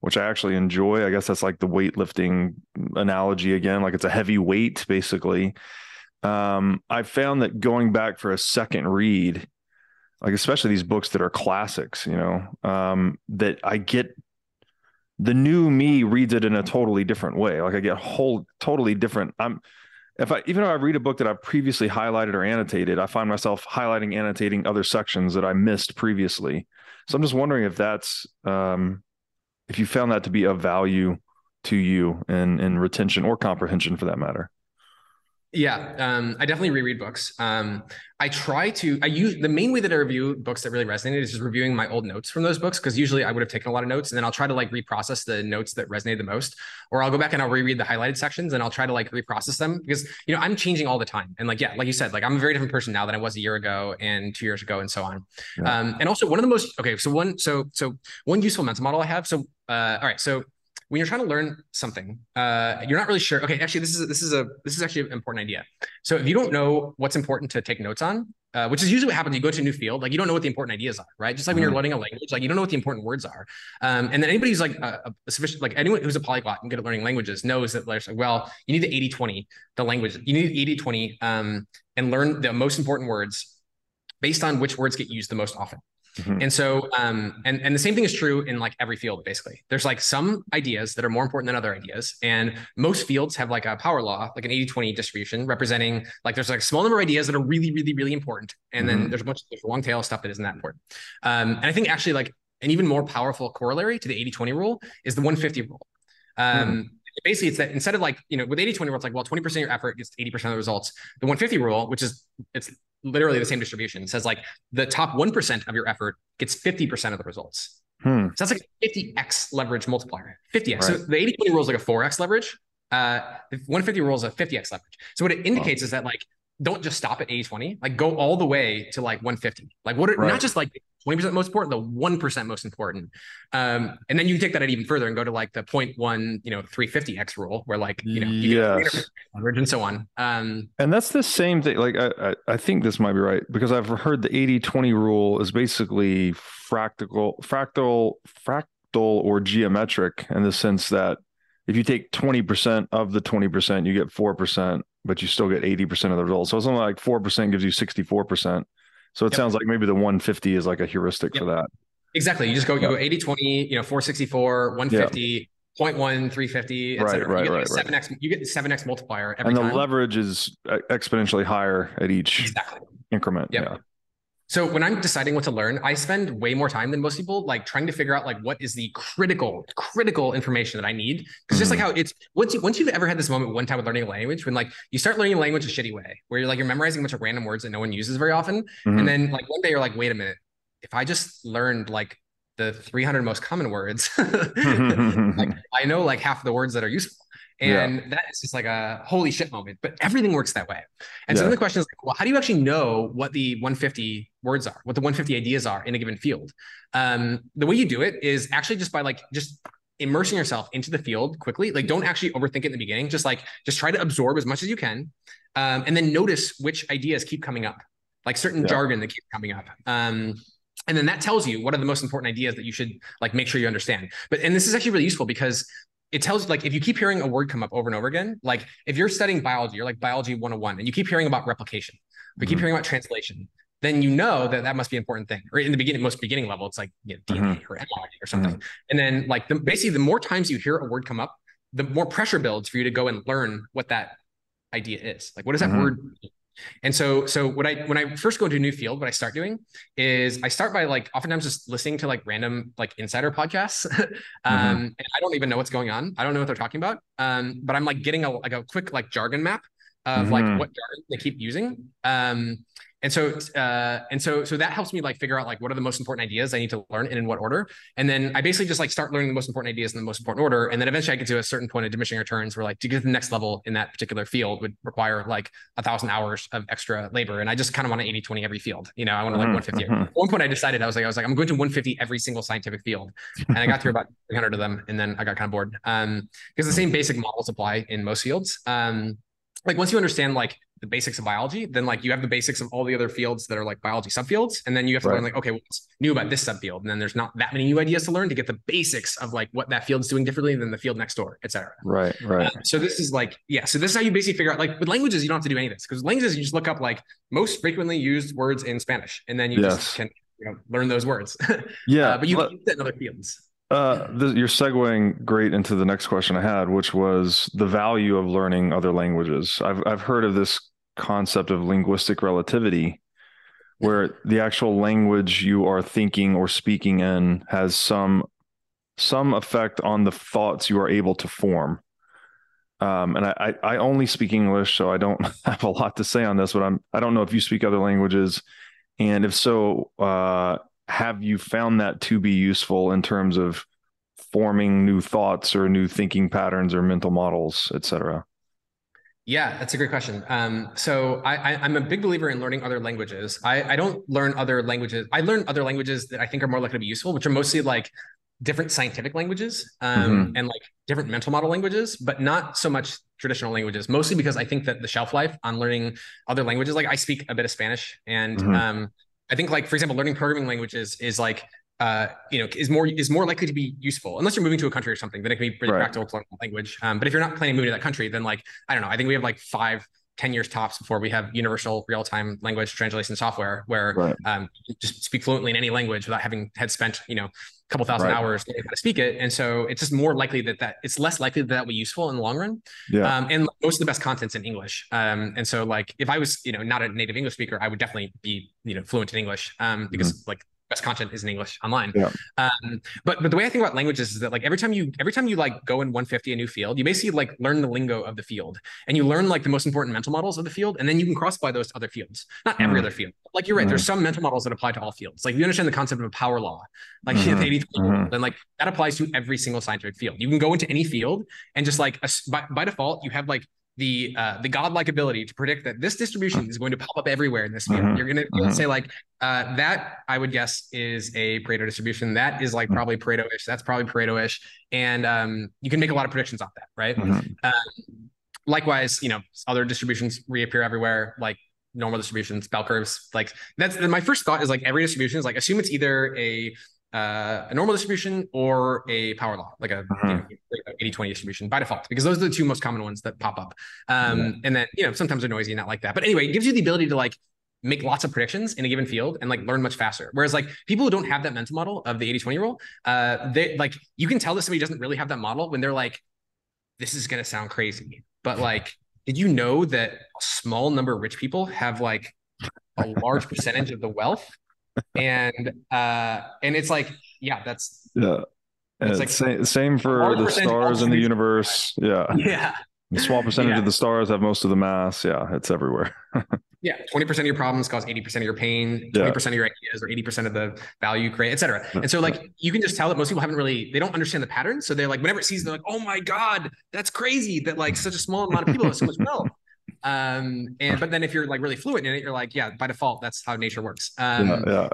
which I actually enjoy. I guess that's like the weightlifting analogy again, like it's a heavy weight basically. Um, I found that going back for a second read, like especially these books that are classics, you know, um, that I get the new me reads it in a totally different way. Like I get whole totally different. I'm if I even though I read a book that I've previously highlighted or annotated, I find myself highlighting, annotating other sections that I missed previously. So I'm just wondering if that's um, if you found that to be of value to you in in retention or comprehension for that matter. Yeah, um, I definitely reread books. Um, I try to. I use the main way that I review books that really resonated is just reviewing my old notes from those books because usually I would have taken a lot of notes and then I'll try to like reprocess the notes that resonated the most, or I'll go back and I'll reread the highlighted sections and I'll try to like reprocess them because you know I'm changing all the time and like yeah, like you said, like I'm a very different person now than I was a year ago and two years ago and so on. Yeah. Um, and also one of the most okay, so one so so one useful mental model I have. So uh, all right, so when you're trying to learn something, uh, you're not really sure. Okay, actually, this is this is a this is actually an important idea. So if you don't know what's important to take notes on, uh, which is usually what happens, you go to a new field, like you don't know what the important ideas are, right? Just like when you're mm-hmm. learning a language, like you don't know what the important words are. Um, and then anybody who's like a, a, sufficient, like anyone who's a polyglot and good at learning languages knows that there's like, well, you need the 80 20, the language, you need 80 20 um, and learn the most important words based on which words get used the most often. Mm-hmm. And so, um, and and the same thing is true in like every field. Basically, there's like some ideas that are more important than other ideas, and most fields have like a power law, like an 80-20 distribution, representing like there's like a small number of ideas that are really, really, really important, and mm-hmm. then there's a bunch a long tail of stuff that isn't that important. Um, and I think actually like an even more powerful corollary to the 80-20 rule is the 150 rule. Um, mm basically it's that instead of like you know with 80 20 rule it's like well 20% of your effort gets 80% of the results the 150 rule which is it's literally the same distribution. It says like the top 1% of your effort gets 50% of the results. Hmm. So that's like 50x leverage multiplier, 50x. Right. So the 80 20 rule is like a 4x leverage. Uh, the 150 rule is a 50x leverage. So what it indicates oh. is that like don't just stop at 80 20 like go all the way to like 150 like what are Right. not just like 20% most important the 1% most important um and then you can take that even further and go to like the 0.1 you know 350x rule where like you know you get Yes. average and so on um And that's the same thing. Like I, I, I think this might be right because I've heard the 80-20 rule is basically fractal, fractal, fractal or geometric in the sense that if you take 20% of the 20%, you get 4%, but you still get 80% of the results. So it's only like 4% gives you 64%. So it Yep. sounds like maybe the 150 is like a heuristic for that. exactly you just go you go 80 20 you know 464 150 0.1 350 Right, etc right, you get right, right. 7x you get the 7x multiplier every And the time leverage is uh, exponentially higher at each exactly increment. Yep. Yeah. So when I'm deciding what to learn, I spend way more time than most people like trying to figure out like what is the critical, critical information that I need. Because just like Mm-hmm. how it's once you once you've ever had this moment one time with learning a language, when like you start learning a language a shitty way, where you're like you're memorizing a bunch of random words that no one uses very often, Mhm. and then like one day you're like, wait a minute, if I just learned like the 300 most common words, [laughs] like [laughs] I know like half the words that are useful. Yeah. And that is just like a holy shit moment. But everything works that way. And so Yeah. then the question is like, well, how do you actually know what the 150 words are, what the 150 ideas are in a given field? Um, the way you do it is actually just by like just immersing yourself into the field quickly. Like don't actually overthink it in the beginning. Just like just try to absorb as much as you can. Um, and then notice which ideas keep coming up, like certain Yeah. jargon that keeps coming up. Um, and then that tells you what are the most important ideas that you should like make sure you understand. But and this is actually really useful because it tells you like if you keep hearing a word come up over and over again, like if you're studying biology, you're like biology 101, and you keep hearing about replication, we keep Mhm. hearing about translation, then you know that that must be an important thing. Or in the beginning, most beginning level, it's like you know, DNA or mRNA or something. And then like the, basically, the more times you hear a word come up, the more pressure builds for you to go and learn what that idea is. Like, what does that Mhm. word? mean? And so, so what I when I first go into a new field, what I start doing is I start by like oftentimes just listening to like random like insider podcasts, [laughs] um, and I don't even know what's going on. I don't know what they're talking about, um, but I'm like getting a like a quick like jargon map of like Mhm. what jargon they keep using. Um, and so, uh, and so, so that helps me like figure out like what are the most important ideas I need to learn and in what order. And then I basically just like start learning the most important ideas in the most important order. And then eventually I get to a certain point of diminishing returns where like to get to the next level in that particular field would require like a thousand hours of extra labor. And I just kind of want to 80, 20 every field. You know, I want to like Mhm, 150. mhm. At one point I decided I was like, I was like, I'm going to 150 every single scientific field. And I got through about 300 of them. And then I got kind of bored. Um, because the same basic models apply in most fields. Um, like once you understand like the basics of biology, then like you have the basics of all the other fields that are like biology subfields, and then you have to Right. learn like okay, what's new about this subfield, and then there's not that many new ideas to learn to get the basics of like what that field's doing differently than the field next door, et cetera. Right, right. So this is like yeah, so this is how you basically figure out like with languages you don't have to do any of this because languages you just look up like most frequently used words in Spanish, and then you Yes. just can you know learn those words. [laughs] Yeah, uh, but you can use that in other fields. Uh, you're segueing great into the next question I had, which was the value of learning other languages. I've I've heard of this concept of linguistic relativity, where the actual language you are thinking or speaking in has some some effect on the thoughts you are able to form. Um, and I, I I only speak English, so I don't [laughs] have a lot to say on this. But I'm I don't know if you speak other languages, and if so, uh, have you found that to be useful in terms of forming new thoughts or new thinking patterns or mental models, et cetera? Yeah, that's a great question. Um, so I, I, I'm a big believer in learning other languages. I, I don't learn other languages. I learn other languages that I think are more likely to be useful, which are mostly like different scientific languages um, and like different mental model languages, but not so much traditional languages. Mostly because I think that the shelf life on learning other languages, like I speak a bit of Spanish, and Mhm. um, I think like for example, learning programming languages is like uh, you know, is more is more likely to be useful unless you're moving to a country or something. Then it can be really Right. practical to learn language. Um, but if you're not planning to move to that country, then like I don't know. I think we have like five, 10 years tops before we have universal real time language translation software where Right. um, you just speak fluently in any language without having had spent you know a couple thousand Right. hours learning how to speak it. And so it's just more likely that that it's less likely that that will be useful in the long run. Yeah. Um, and most of the best content's in English. Um, and so like if I was, you know, not a native English speaker, I would definitely be, you know, fluent in English um, because like best content is in English online. Yeah. Um, but but the way I think about languages is that like every time you every time you like go in 150 a new field, you basically like learn the lingo of the field and you learn like the most important mental models of the field, and then you can cross apply those to other fields. Not every Mhm. other field. Like you're right, there's some mental models that apply to all fields. Like you understand the concept of a power law, like Mhm. the 80 Mhm. then like that applies to every single scientific field. You can go into any field and just like a by, by default, you have like the uh, the godlike ability to predict that this distribution is going to pop up everywhere in this field. Mhm. You're going to Mhm. say like uh, that. I would guess is a Pareto distribution. That is like Mhm. probably Pareto-ish. That's probably Pareto-ish, and um, you can make a lot of predictions off that, right? Mhm. likewise, you know, other distributions reappear everywhere, like normal distributions, bell curves. Like that's my first thought is like every distribution is like assume it's either a uh, a normal distribution or a power law, like a you know, 80-20 distribution by default, because those are the two most common ones that pop up. Um, And then, you know, sometimes they're noisy and not like that. But anyway, it gives you the ability to like make lots of predictions in a given field and like learn much faster. Whereas like people who don't have that mental model of the 80-20 rule, uh, they like you can tell that somebody doesn't really have that model when they're like, this is gonna sound crazy. But like, did you know that a small number of rich people have like a large percentage of the wealth? And uh and it's like, yeah, that's Yeah. And It's it's like same, same for the stars in the universe. Yeah. yeah. A small percentage Yeah. of the stars have most of the mass. Yeah. It's everywhere. [laughs] Yeah, 20% of your problems cause 80% of your pain, Yeah. 20% of your ideas or 80% of the value you create, et cetera. And so like you can just tell that most people haven't really, they don't understand the pattern. So they're like, whenever it sees, they're like, oh my God, that's crazy that like such a small amount of people have so much wealth. Um, and but then if you're like really fluent in it, you're like, yeah, by default, that's how nature works. Um, yeah.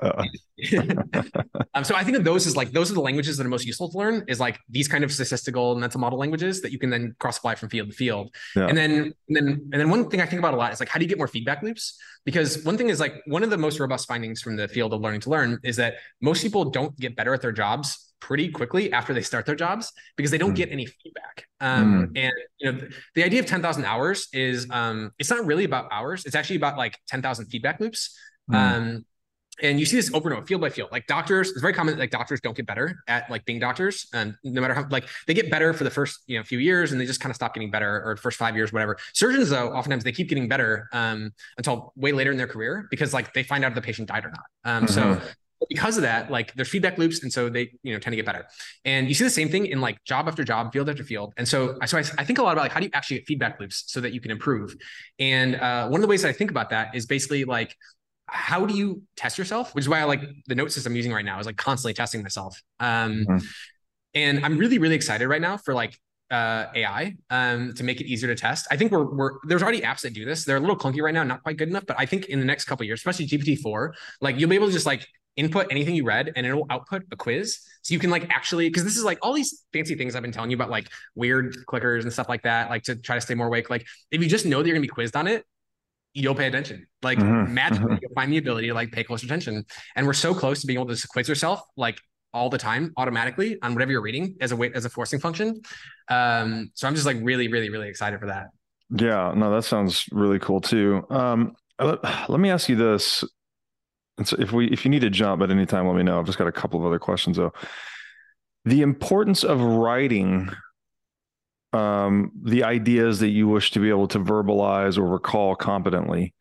Yeah. yeah. [laughs] um, so I think of those as like those are the languages that are most useful to learn is like these kind of statistical mental model languages that you can then cross apply from field to field. And then and then and then one thing I think about a lot is like how do you get more feedback loops? Because one thing is like one of the most robust findings from the field of learning to learn is that most people don't get better at their jobs pretty quickly after they start their jobs because they don't Mm. get any feedback. Um, And you know the, idea of ten thousand hours is um, it's not really about hours. It's actually about like ten thousand feedback loops. Mm. Um, and you see this over and over, field by field. Like doctors, it's very common that like doctors don't get better at like being doctors, and no matter how like they get better for the first you know few years, and they just kind of stop getting better, or first five years, whatever. Surgeons though, oftentimes they keep getting better um, until way later in their career because like they find out if the patient died or not. Um, So Mhm. Because of that, like there's feedback loops, and so they you know tend to get better. And you see the same thing in like job after job, field after field. And so, so I, I think a lot about like how do you actually get feedback loops so that you can improve. And uh, one of the ways that I think about that is basically like how do you test yourself? Which is why I like the note system I'm using right now is like constantly testing myself. Um, Mhm. And I'm really really excited right now for like uh, AI um, to make it easier to test. I think we're we're there's already apps that do this. They're a little clunky right now, not quite good enough. But I think in the next couple of years, especially GPT four, like you'll be able to just like input anything you read and it'll output a quiz. So you can like actually because this is like all these fancy things I've been telling you about like weird clickers and stuff like that, like to try to stay more awake. Like if you just know that you're gonna be quizzed on it, you'll pay attention. Like Mhm, magically, mhm. you'll find the ability to like pay close attention. And we're so close to being able to just quiz yourself like all the time automatically on whatever you're reading as a way as a forcing function. Um, so I'm just like really, really, really excited for that. Yeah, no, that sounds really cool too. Um, let, let me ask you this. And so if we if you need to jump at any time, let me know. I've just got a couple of other questions though. The importance of writing um, the ideas that you wish to be able to verbalize or recall competently.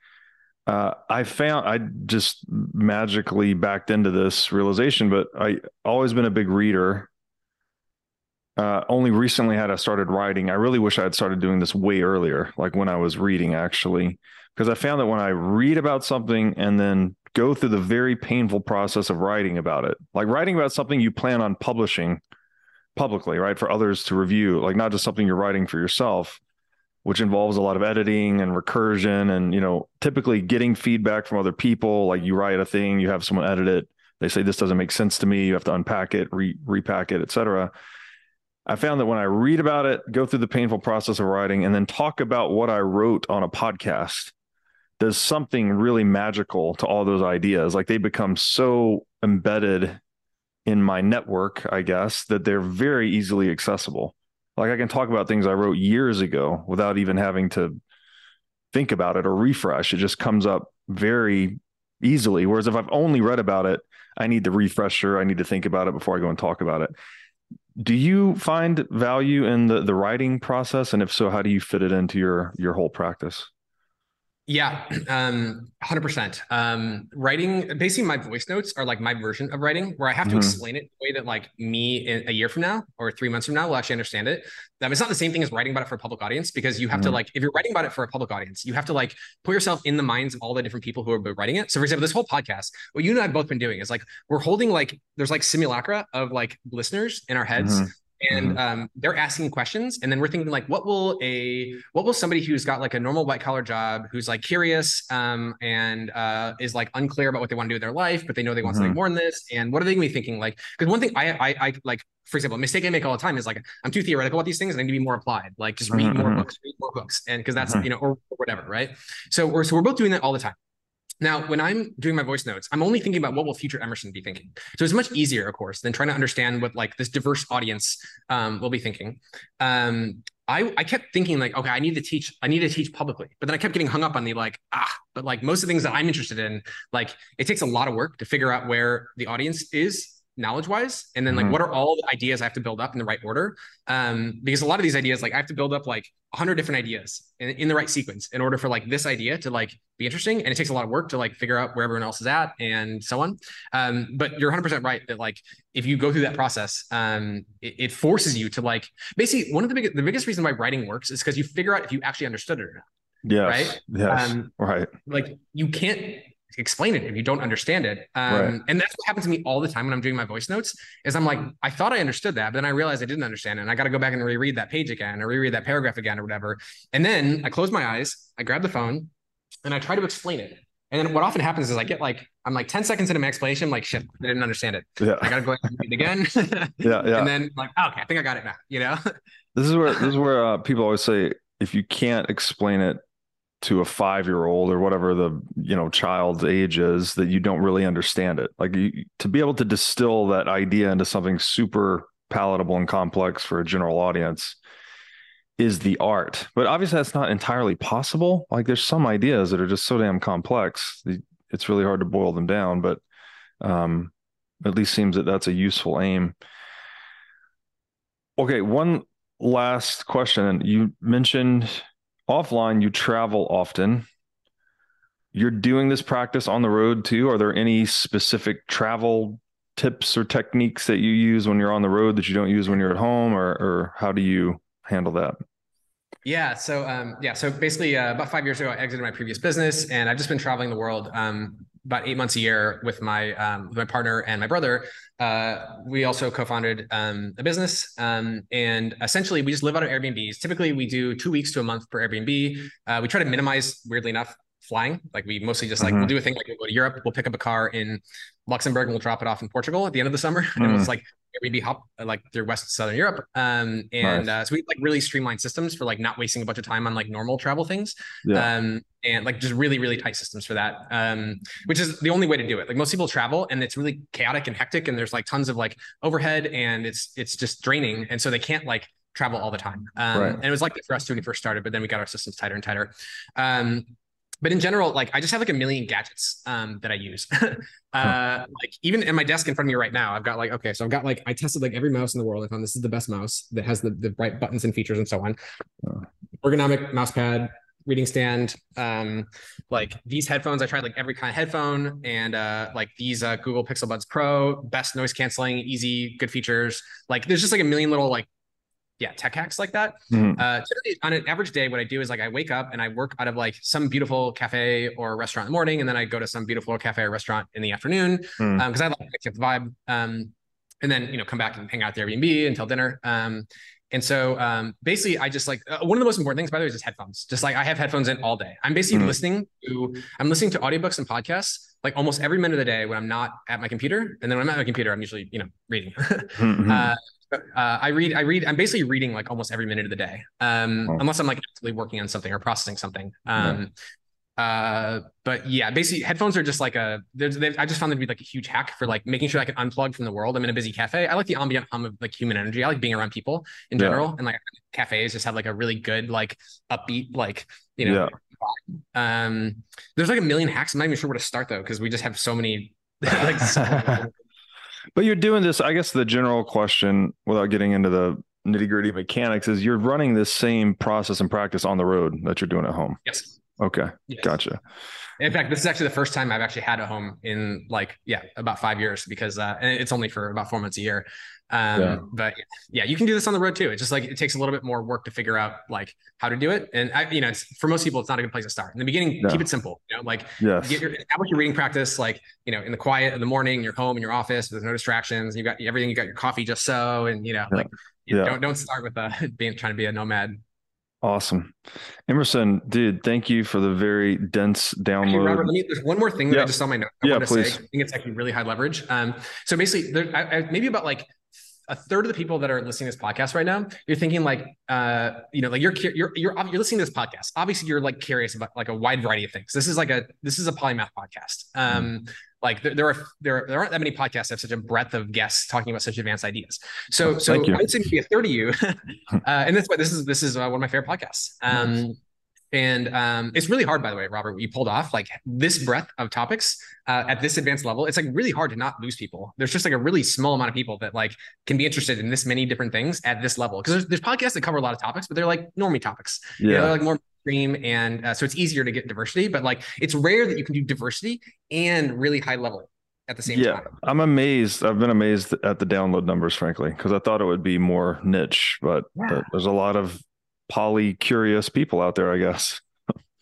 Uh, I found I just magically backed into this realization, but I always been a big reader. Uh, only recently had I started writing. I really wish I had started doing this way earlier, like when I was reading, actually, because I found that when I read about something and then go through the very painful process of writing about it, like writing about something you plan on publishing publicly, right, for others to review, like not just something you're writing for yourself, which involves a lot of editing and recursion and, you know, typically getting feedback from other people. Like you write a thing, you have someone edit it, they say this doesn't make sense to me, you have to unpack it, re- repack it, etc. I found that when I read about it, go through the painful process of writing, and then talk about what I wrote on a podcast, there's something really magical to all those ideas. Like they become so embedded in my network, I guess, that they're very easily accessible. Like I can talk about things I wrote years ago without even having to think about it or refresh. It just comes up very easily. Whereas if I've only read about it, I need the refresher. I need to think about it before I go and talk about it do you find value in the the writing process and if so how do you fit it into your your whole practice Yeah, um, 100%. Um, writing, basically, my voice notes are like my version of writing, where I have to Mhm. explain it the way that like me in a year from now or three months from now will actually understand it. Um, it's not the same thing as writing about it for a public audience because you have to Mhm. like, if you're writing about it for a public audience, you have to like put yourself in the minds of all the different people who are writing it. So, for example, this whole podcast, what you and I have both been doing is like we're holding like there's like simulacra of like listeners in our heads. Mhm. And Mhm. um, they're asking questions and then we're thinking like what will a what will somebody who's got like a normal white collar job who's like curious um, and uh, is like unclear about what they want to do with their life but they know they want something Mhm. more than this and what are they gonna be thinking like because one thing I, I i like for example a mistake i make all the time is like i'm too theoretical about these things and i need to be more applied like just read Mhm, more mhm. books read more books and because that's Mhm. you know or, or whatever right so we're so we're both doing that all the time now, when I'm doing my voice notes, I'm only thinking about what will future Emerson be thinking. So it's much easier, of course, than trying to understand what like this diverse audience um, will be thinking. Um, I, I kept thinking like, okay, I need to teach, I need to teach publicly, but then I kept getting hung up on the like, ah, but like most of the things that I'm interested in, like it takes a lot of work to figure out where the audience is knowledge wise and then like Mhm. what are all the ideas i have to build up in the right order um because a lot of these ideas like i have to build up like 100 different ideas in, in the right sequence in order for like this idea to like be interesting and it takes a lot of work to like figure out where everyone else is at and so on um but you're 100% right that like if you go through that process um it, it forces you to like basically one of the biggest the biggest reason why writing works is because you figure out if you actually understood it or not yeah Right? Yes. Um, right. like you can't explain it if you don't understand it um Right. and that's what happens to me all the time when i'm doing my voice notes is i'm like i thought i understood that but then i realized i didn't understand it and i got to go back and reread that page again or reread that paragraph again or whatever and then i close my eyes i grab the phone and i try to explain it and then what often happens is i get like i'm like 10 seconds into my explanation I'm like shit i didn't understand it Yeah. i gotta go ahead and read it again [laughs] Yeah. [laughs] Yeah. and then like oh, okay i think i got it now you know This is where this is [laughs] where uh, people always say if you can't explain it to a five year old or whatever the you know child's age is, that you don't really understand it. Like you, to be able to distill that idea into something super palatable and complex for a general audience is the art. But obviously, that's not entirely possible. Like there's some ideas that are just so damn complex, it's really hard to boil them down. But um, at least seems that that's a useful aim. Okay, one last question. You mentioned offline you travel often. You're doing this practice on the road too. Are there any specific travel tips or techniques that you use when you're on the road that you don't use when you're at home, or or how do you handle that? Yeah. So, um, yeah. So basically, uh, about five years ago, I exited my previous business, and I've just been traveling the world um, about eight months a year with my um, with my partner and my brother. Uh, we also co-founded um, a business, um, and essentially, we just live out of Airbnbs. Typically, we do two weeks to a month per Airbnb. Uh, we try to minimize, weirdly enough, flying. Like we mostly just like Mhm. we'll do a thing like we'll go to Europe, we'll pick up a car in Luxembourg, and we'll drop it off in Portugal at the end of the summer, [laughs] and Mm. it's like Airbnb hop uh, like through West Southern Europe. Um, and Nice. uh, so we like really streamlined systems for like not wasting a bunch of time on like normal travel things. Yeah. Um, and like just really, really tight systems for that. Um, which is the only way to do it. Like most people travel and it's really chaotic and hectic, and there's like tons of like overhead and it's it's just draining. And so they can't like travel all the time. Um, Right. and it was like that for us too when we first started, but then we got our systems tighter and tighter. Um, but in general, like I just have like a million gadgets um, that I use. [laughs] uh, like even in my desk in front of me right now, I've got like okay, so I've got like I tested like every mouse in the world. I found this is the best mouse that has the the right buttons and features and so on. Ergonomic mouse pad, reading stand, um, like these headphones. I tried like every kind of headphone, and uh, like these uh, Google Pixel Buds Pro, best noise canceling, easy, good features. Like there's just like a million little like yeah tech hacks like that. Mhm. Uh, typically on an average day, what I do is like I wake up and I work out of like some beautiful cafe or restaurant in the morning, and then I go to some beautiful cafe or restaurant in the afternoon because I like to get the vibe. Um, and then you know come back and hang out at the Airbnb until dinner. Um, and so um, basically, I just like uh, one of the most important things, by the way, is just headphones. Just like I have headphones in all day. I'm basically Mhm. listening to I'm listening to audiobooks and podcasts like almost every minute of the day when I'm not at my computer. And then when I'm at my computer, I'm usually you know reading. [laughs] Mhm. uh, uh, I read, I read, I'm basically reading like almost every minute of the day, um, Oh. unless I'm like actively working on something or processing something. Um, uh, but yeah, basically headphones are just like a, there's, I just found them to be like a huge hack for like making sure I can unplug from the world. I'm in a busy cafe. I like the ambient hum of like human energy. I like being around people in Yeah. general. And like cafes just have like a really good, like upbeat, like, you know, um, there's like a million hacks. I'm not even sure where to start though, because we just have so many, [laughs] like, so- [laughs] But you're doing this, I guess the general question, without getting into the nitty gritty mechanics, is you're running this same process and practice on the road that you're doing at home. yes. Okay. yes. Gotcha. In fact, this is actually the first time I've actually had a home in like, yeah, about five years because uh, and it's only for about four months a year. Um, Yeah. but yeah, you can do this on the road too. It's just like it takes a little bit more work to figure out like how to do it. And I, you know, it's for most people, it's not a good place to start. In the beginning, keep it simple. You know, like Yes. get your establish your reading practice, like you know, in the quiet of the morning, your home, in your office, there's no distractions. You got everything. You got your coffee just so, and you know, Yeah. like you don't don't start with uh, [laughs] being trying to be a nomad. Awesome. Emerson, dude, thank you for the very dense download. Robert, let me, there's one more thing that. I just saw my note. I Yeah, want to please. say. I think it's actually really high leverage. Um, so basically, there, I, I, maybe about like a third of the people that are listening to this podcast right now, you're thinking like, uh, you know, like you're you're you're you're listening to this podcast. Obviously, you're like curious about like a wide variety of things. This is like a this is a polymath podcast. Um, like there, there are there there aren't that many podcasts that have such a breadth of guests talking about such advanced ideas. So so Thank you. I would say maybe a third of you, [laughs] uh, and that's why this is this is uh, one of my favorite podcasts. Um, and um, it's really hard, by the way, Robert, what you pulled off like this breadth of topics uh, at this advanced level. It's like really hard to not lose people. There's just like a really small amount of people that like can be interested in this many different things at this level. Because there's, there's podcasts that cover a lot of topics, but they're like normie topics. You know, Yeah. they're like more stream, and uh, so it's easier to get diversity. But like it's rare that you can do diversity and really high level at the same Yeah. time. I'm amazed. I've been amazed at the download numbers, frankly, because I thought it would be more niche, but Yeah. there's a lot of poly curious people out there, I guess.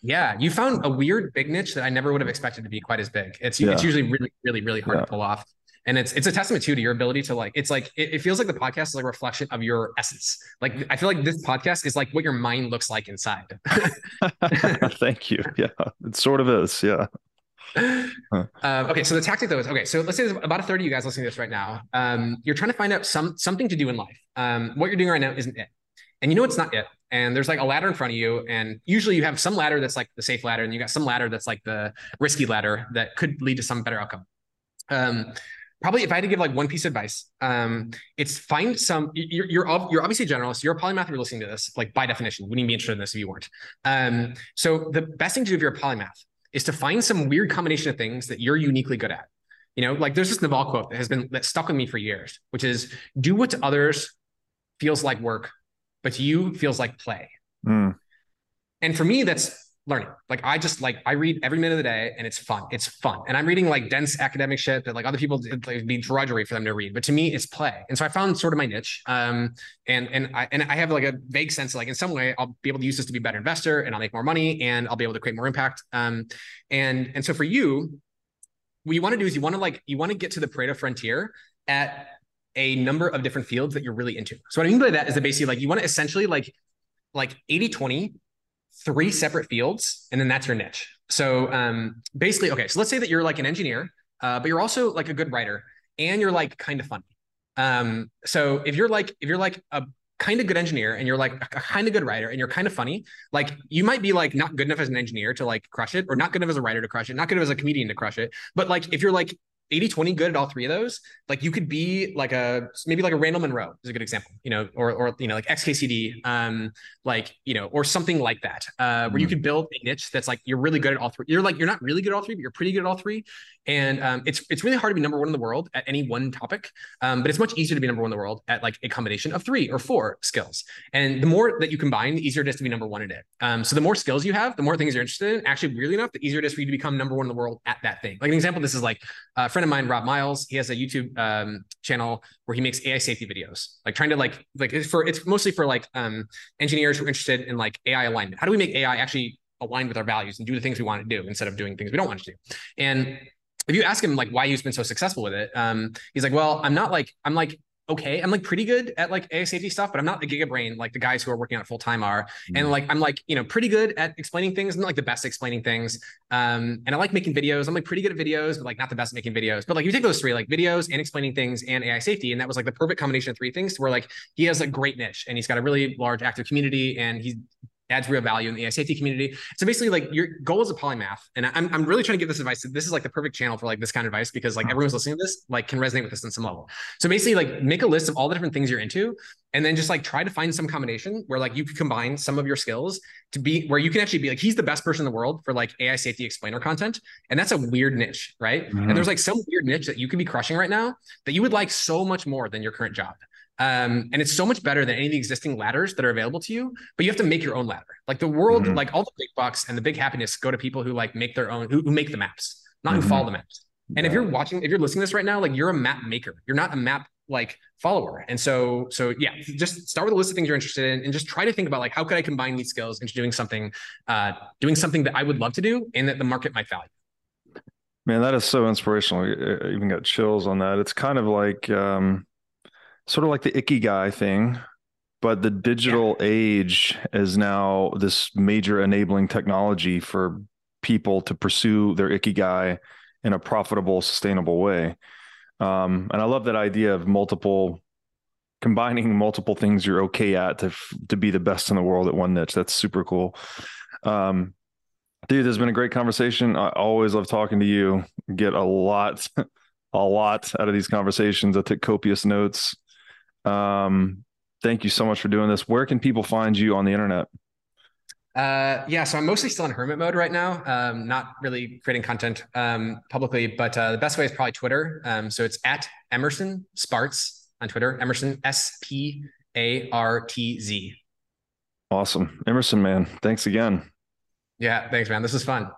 Yeah, you found a weird big niche that I never would have expected to be quite as big. It's Yeah. it's usually really really really hard Yeah. to pull off, and it's it's a testament too to your ability to like. It's like it, it feels like the podcast is like a reflection of your essence. Like I feel like this podcast is like what your mind looks like inside. [laughs] Thank you. Yeah. It sort of is. Yeah. Um, okay, so the tactic though is okay. So let's say there's about a third of you guys listening to this right now. Um, you're trying to find out some something to do in life. Um, what you're doing right now isn't it, and you know it's not it. And there's like a ladder in front of you, and usually you have some ladder that's like the safe ladder, and you got some ladder that's like the risky ladder that could lead to some better outcome. Um, probably if I had to give like one piece of advice, um, it's find some. You're you're, you're obviously a generalist. You're a polymath. You're listening to this, like by definition, wouldn't be interested in this if you weren't. Um, so the best thing to do if you're a polymath is to find some weird combination of things that you're uniquely good at. You know, like there's this Naval quote that has been that stuck with me for years, which is do what to others feels like work, but to you feels like play. Mm, And for me, that's learning. Like I just like I read every minute of the day and it's fun. It's fun. And I'm reading like dense academic shit that like other people it'd like, be drudgery for them to read. But to me, it's play. And so I found sort of my niche. Um and and I and I have like a vague sense like in some way I'll be able to use this to be a better investor and I'll make more money and I'll be able to create more impact. Um and and so for you, what you want to do is you want to like you want to get to the Pareto frontier at a number of different fields that you're really into. So what I mean by that is that basically like you want to essentially like like 80 20 three separate fields and then that's your niche so um basically okay so let's say that you're like an engineer uh, but you're also like a good writer and you're like kind of funny um so if you're like if you're like a kind of good engineer and you're like a kind of good writer and you're kind of funny like you might be like not good enough as an engineer to like crush it or not good enough as a writer to crush it not good enough as a comedian to crush it but like if you're like 80 20 good at all three of those like you could be like a maybe like a Randall Munroe is a good example you know or or you know like XKCD um like you know or something like that uh where you Mhm. could build a niche that's like you're really good at all three you're like you're not really good at all three but you're pretty good at all three. And um it's it's really hard to be number one in the world at any one topic um but it's much easier to be number one in the world at like a combination of three or four skills. And the more that you combine the easier it is to be number one in it. Um so the more skills you have the more things you're interested in. Actually weirdly enough the easier it is for you to become number one in the world at that thing. Like an example this is like a friend of mine, Rob Miles, he has a YouTube um, channel where he makes AI safety videos, like trying to like like it's for it's mostly for like um, engineers who are interested in like AI alignment. How do we make AI actually align with our values and do the things we want to do instead of doing things we don't want to do? And if you ask him like why he's been so successful with it, um, he's like, well, I'm not like I'm like okay, I'm like pretty good at like AI safety stuff, but I'm not the gigabrain like the guys who are working on it full time are. And like I'm like you know pretty good at explaining things. I'm not like the best at explaining things. Um, and I like making videos. I'm like pretty good at videos, but like not the best at making videos. But like you take those three, like videos and explaining things and AI safety, and that was like the perfect combination of three things where like he has a great niche and he's got a really large active community and he adds real value in the AI safety community. So basically, like your goal is a polymath, and I'm I'm really trying to give this advice. This is like the perfect channel for like this kind of advice because like everyone's listening to this like can resonate with this on some level. So basically, like make a list of all the different things you're into, and then just like try to find some combination where like you can combine some of your skills to be where you can actually be like he's the best person in the world for like AI safety explainer content, and that's a weird niche, right? Mhm. And there's like some weird niche that you could be crushing right now that you would like so much more than your current job. Um, and it's so much better than any of the existing ladders that are available to you, but you have to make your own ladder. Like the world, Mhm. like all the big bucks and the big happiness go to people who like make their own, who, who make the maps, not Mhm. who follow the maps. And if you're watching, if you're listening to this right now, like you're a map maker. You're not a map like follower. And so, so yeah, just start with a list of things you're interested in and just try to think about like, how could I combine these skills into doing something, uh, doing something that I would love to do and that the market might value. Man, that is so inspirational. I even got chills on that. It's kind of like, um, sort of like the ikigai thing, but the digital yeah. age is now this major enabling technology for people to pursue their ikigai in a profitable, sustainable way. Um, and I love that idea of multiple combining multiple things you're okay at to to be the best in the world at one niche. That's super cool. Um, dude, there's been a great conversation. I always love talking to you. Get a lot, [laughs] a lot out of these conversations. I took copious notes. Um, thank you so much for doing this. Where can people find you on the internet? Uh, yeah, so I'm mostly still in hermit mode right now. Um, not really creating content um, publicly, but uh, the best way is probably Twitter. Um, so it's at Emerson Spartz on Twitter. Emerson S P A R T Z. Awesome, Emerson, man. Thanks again. Yeah, thanks, man. This is fun.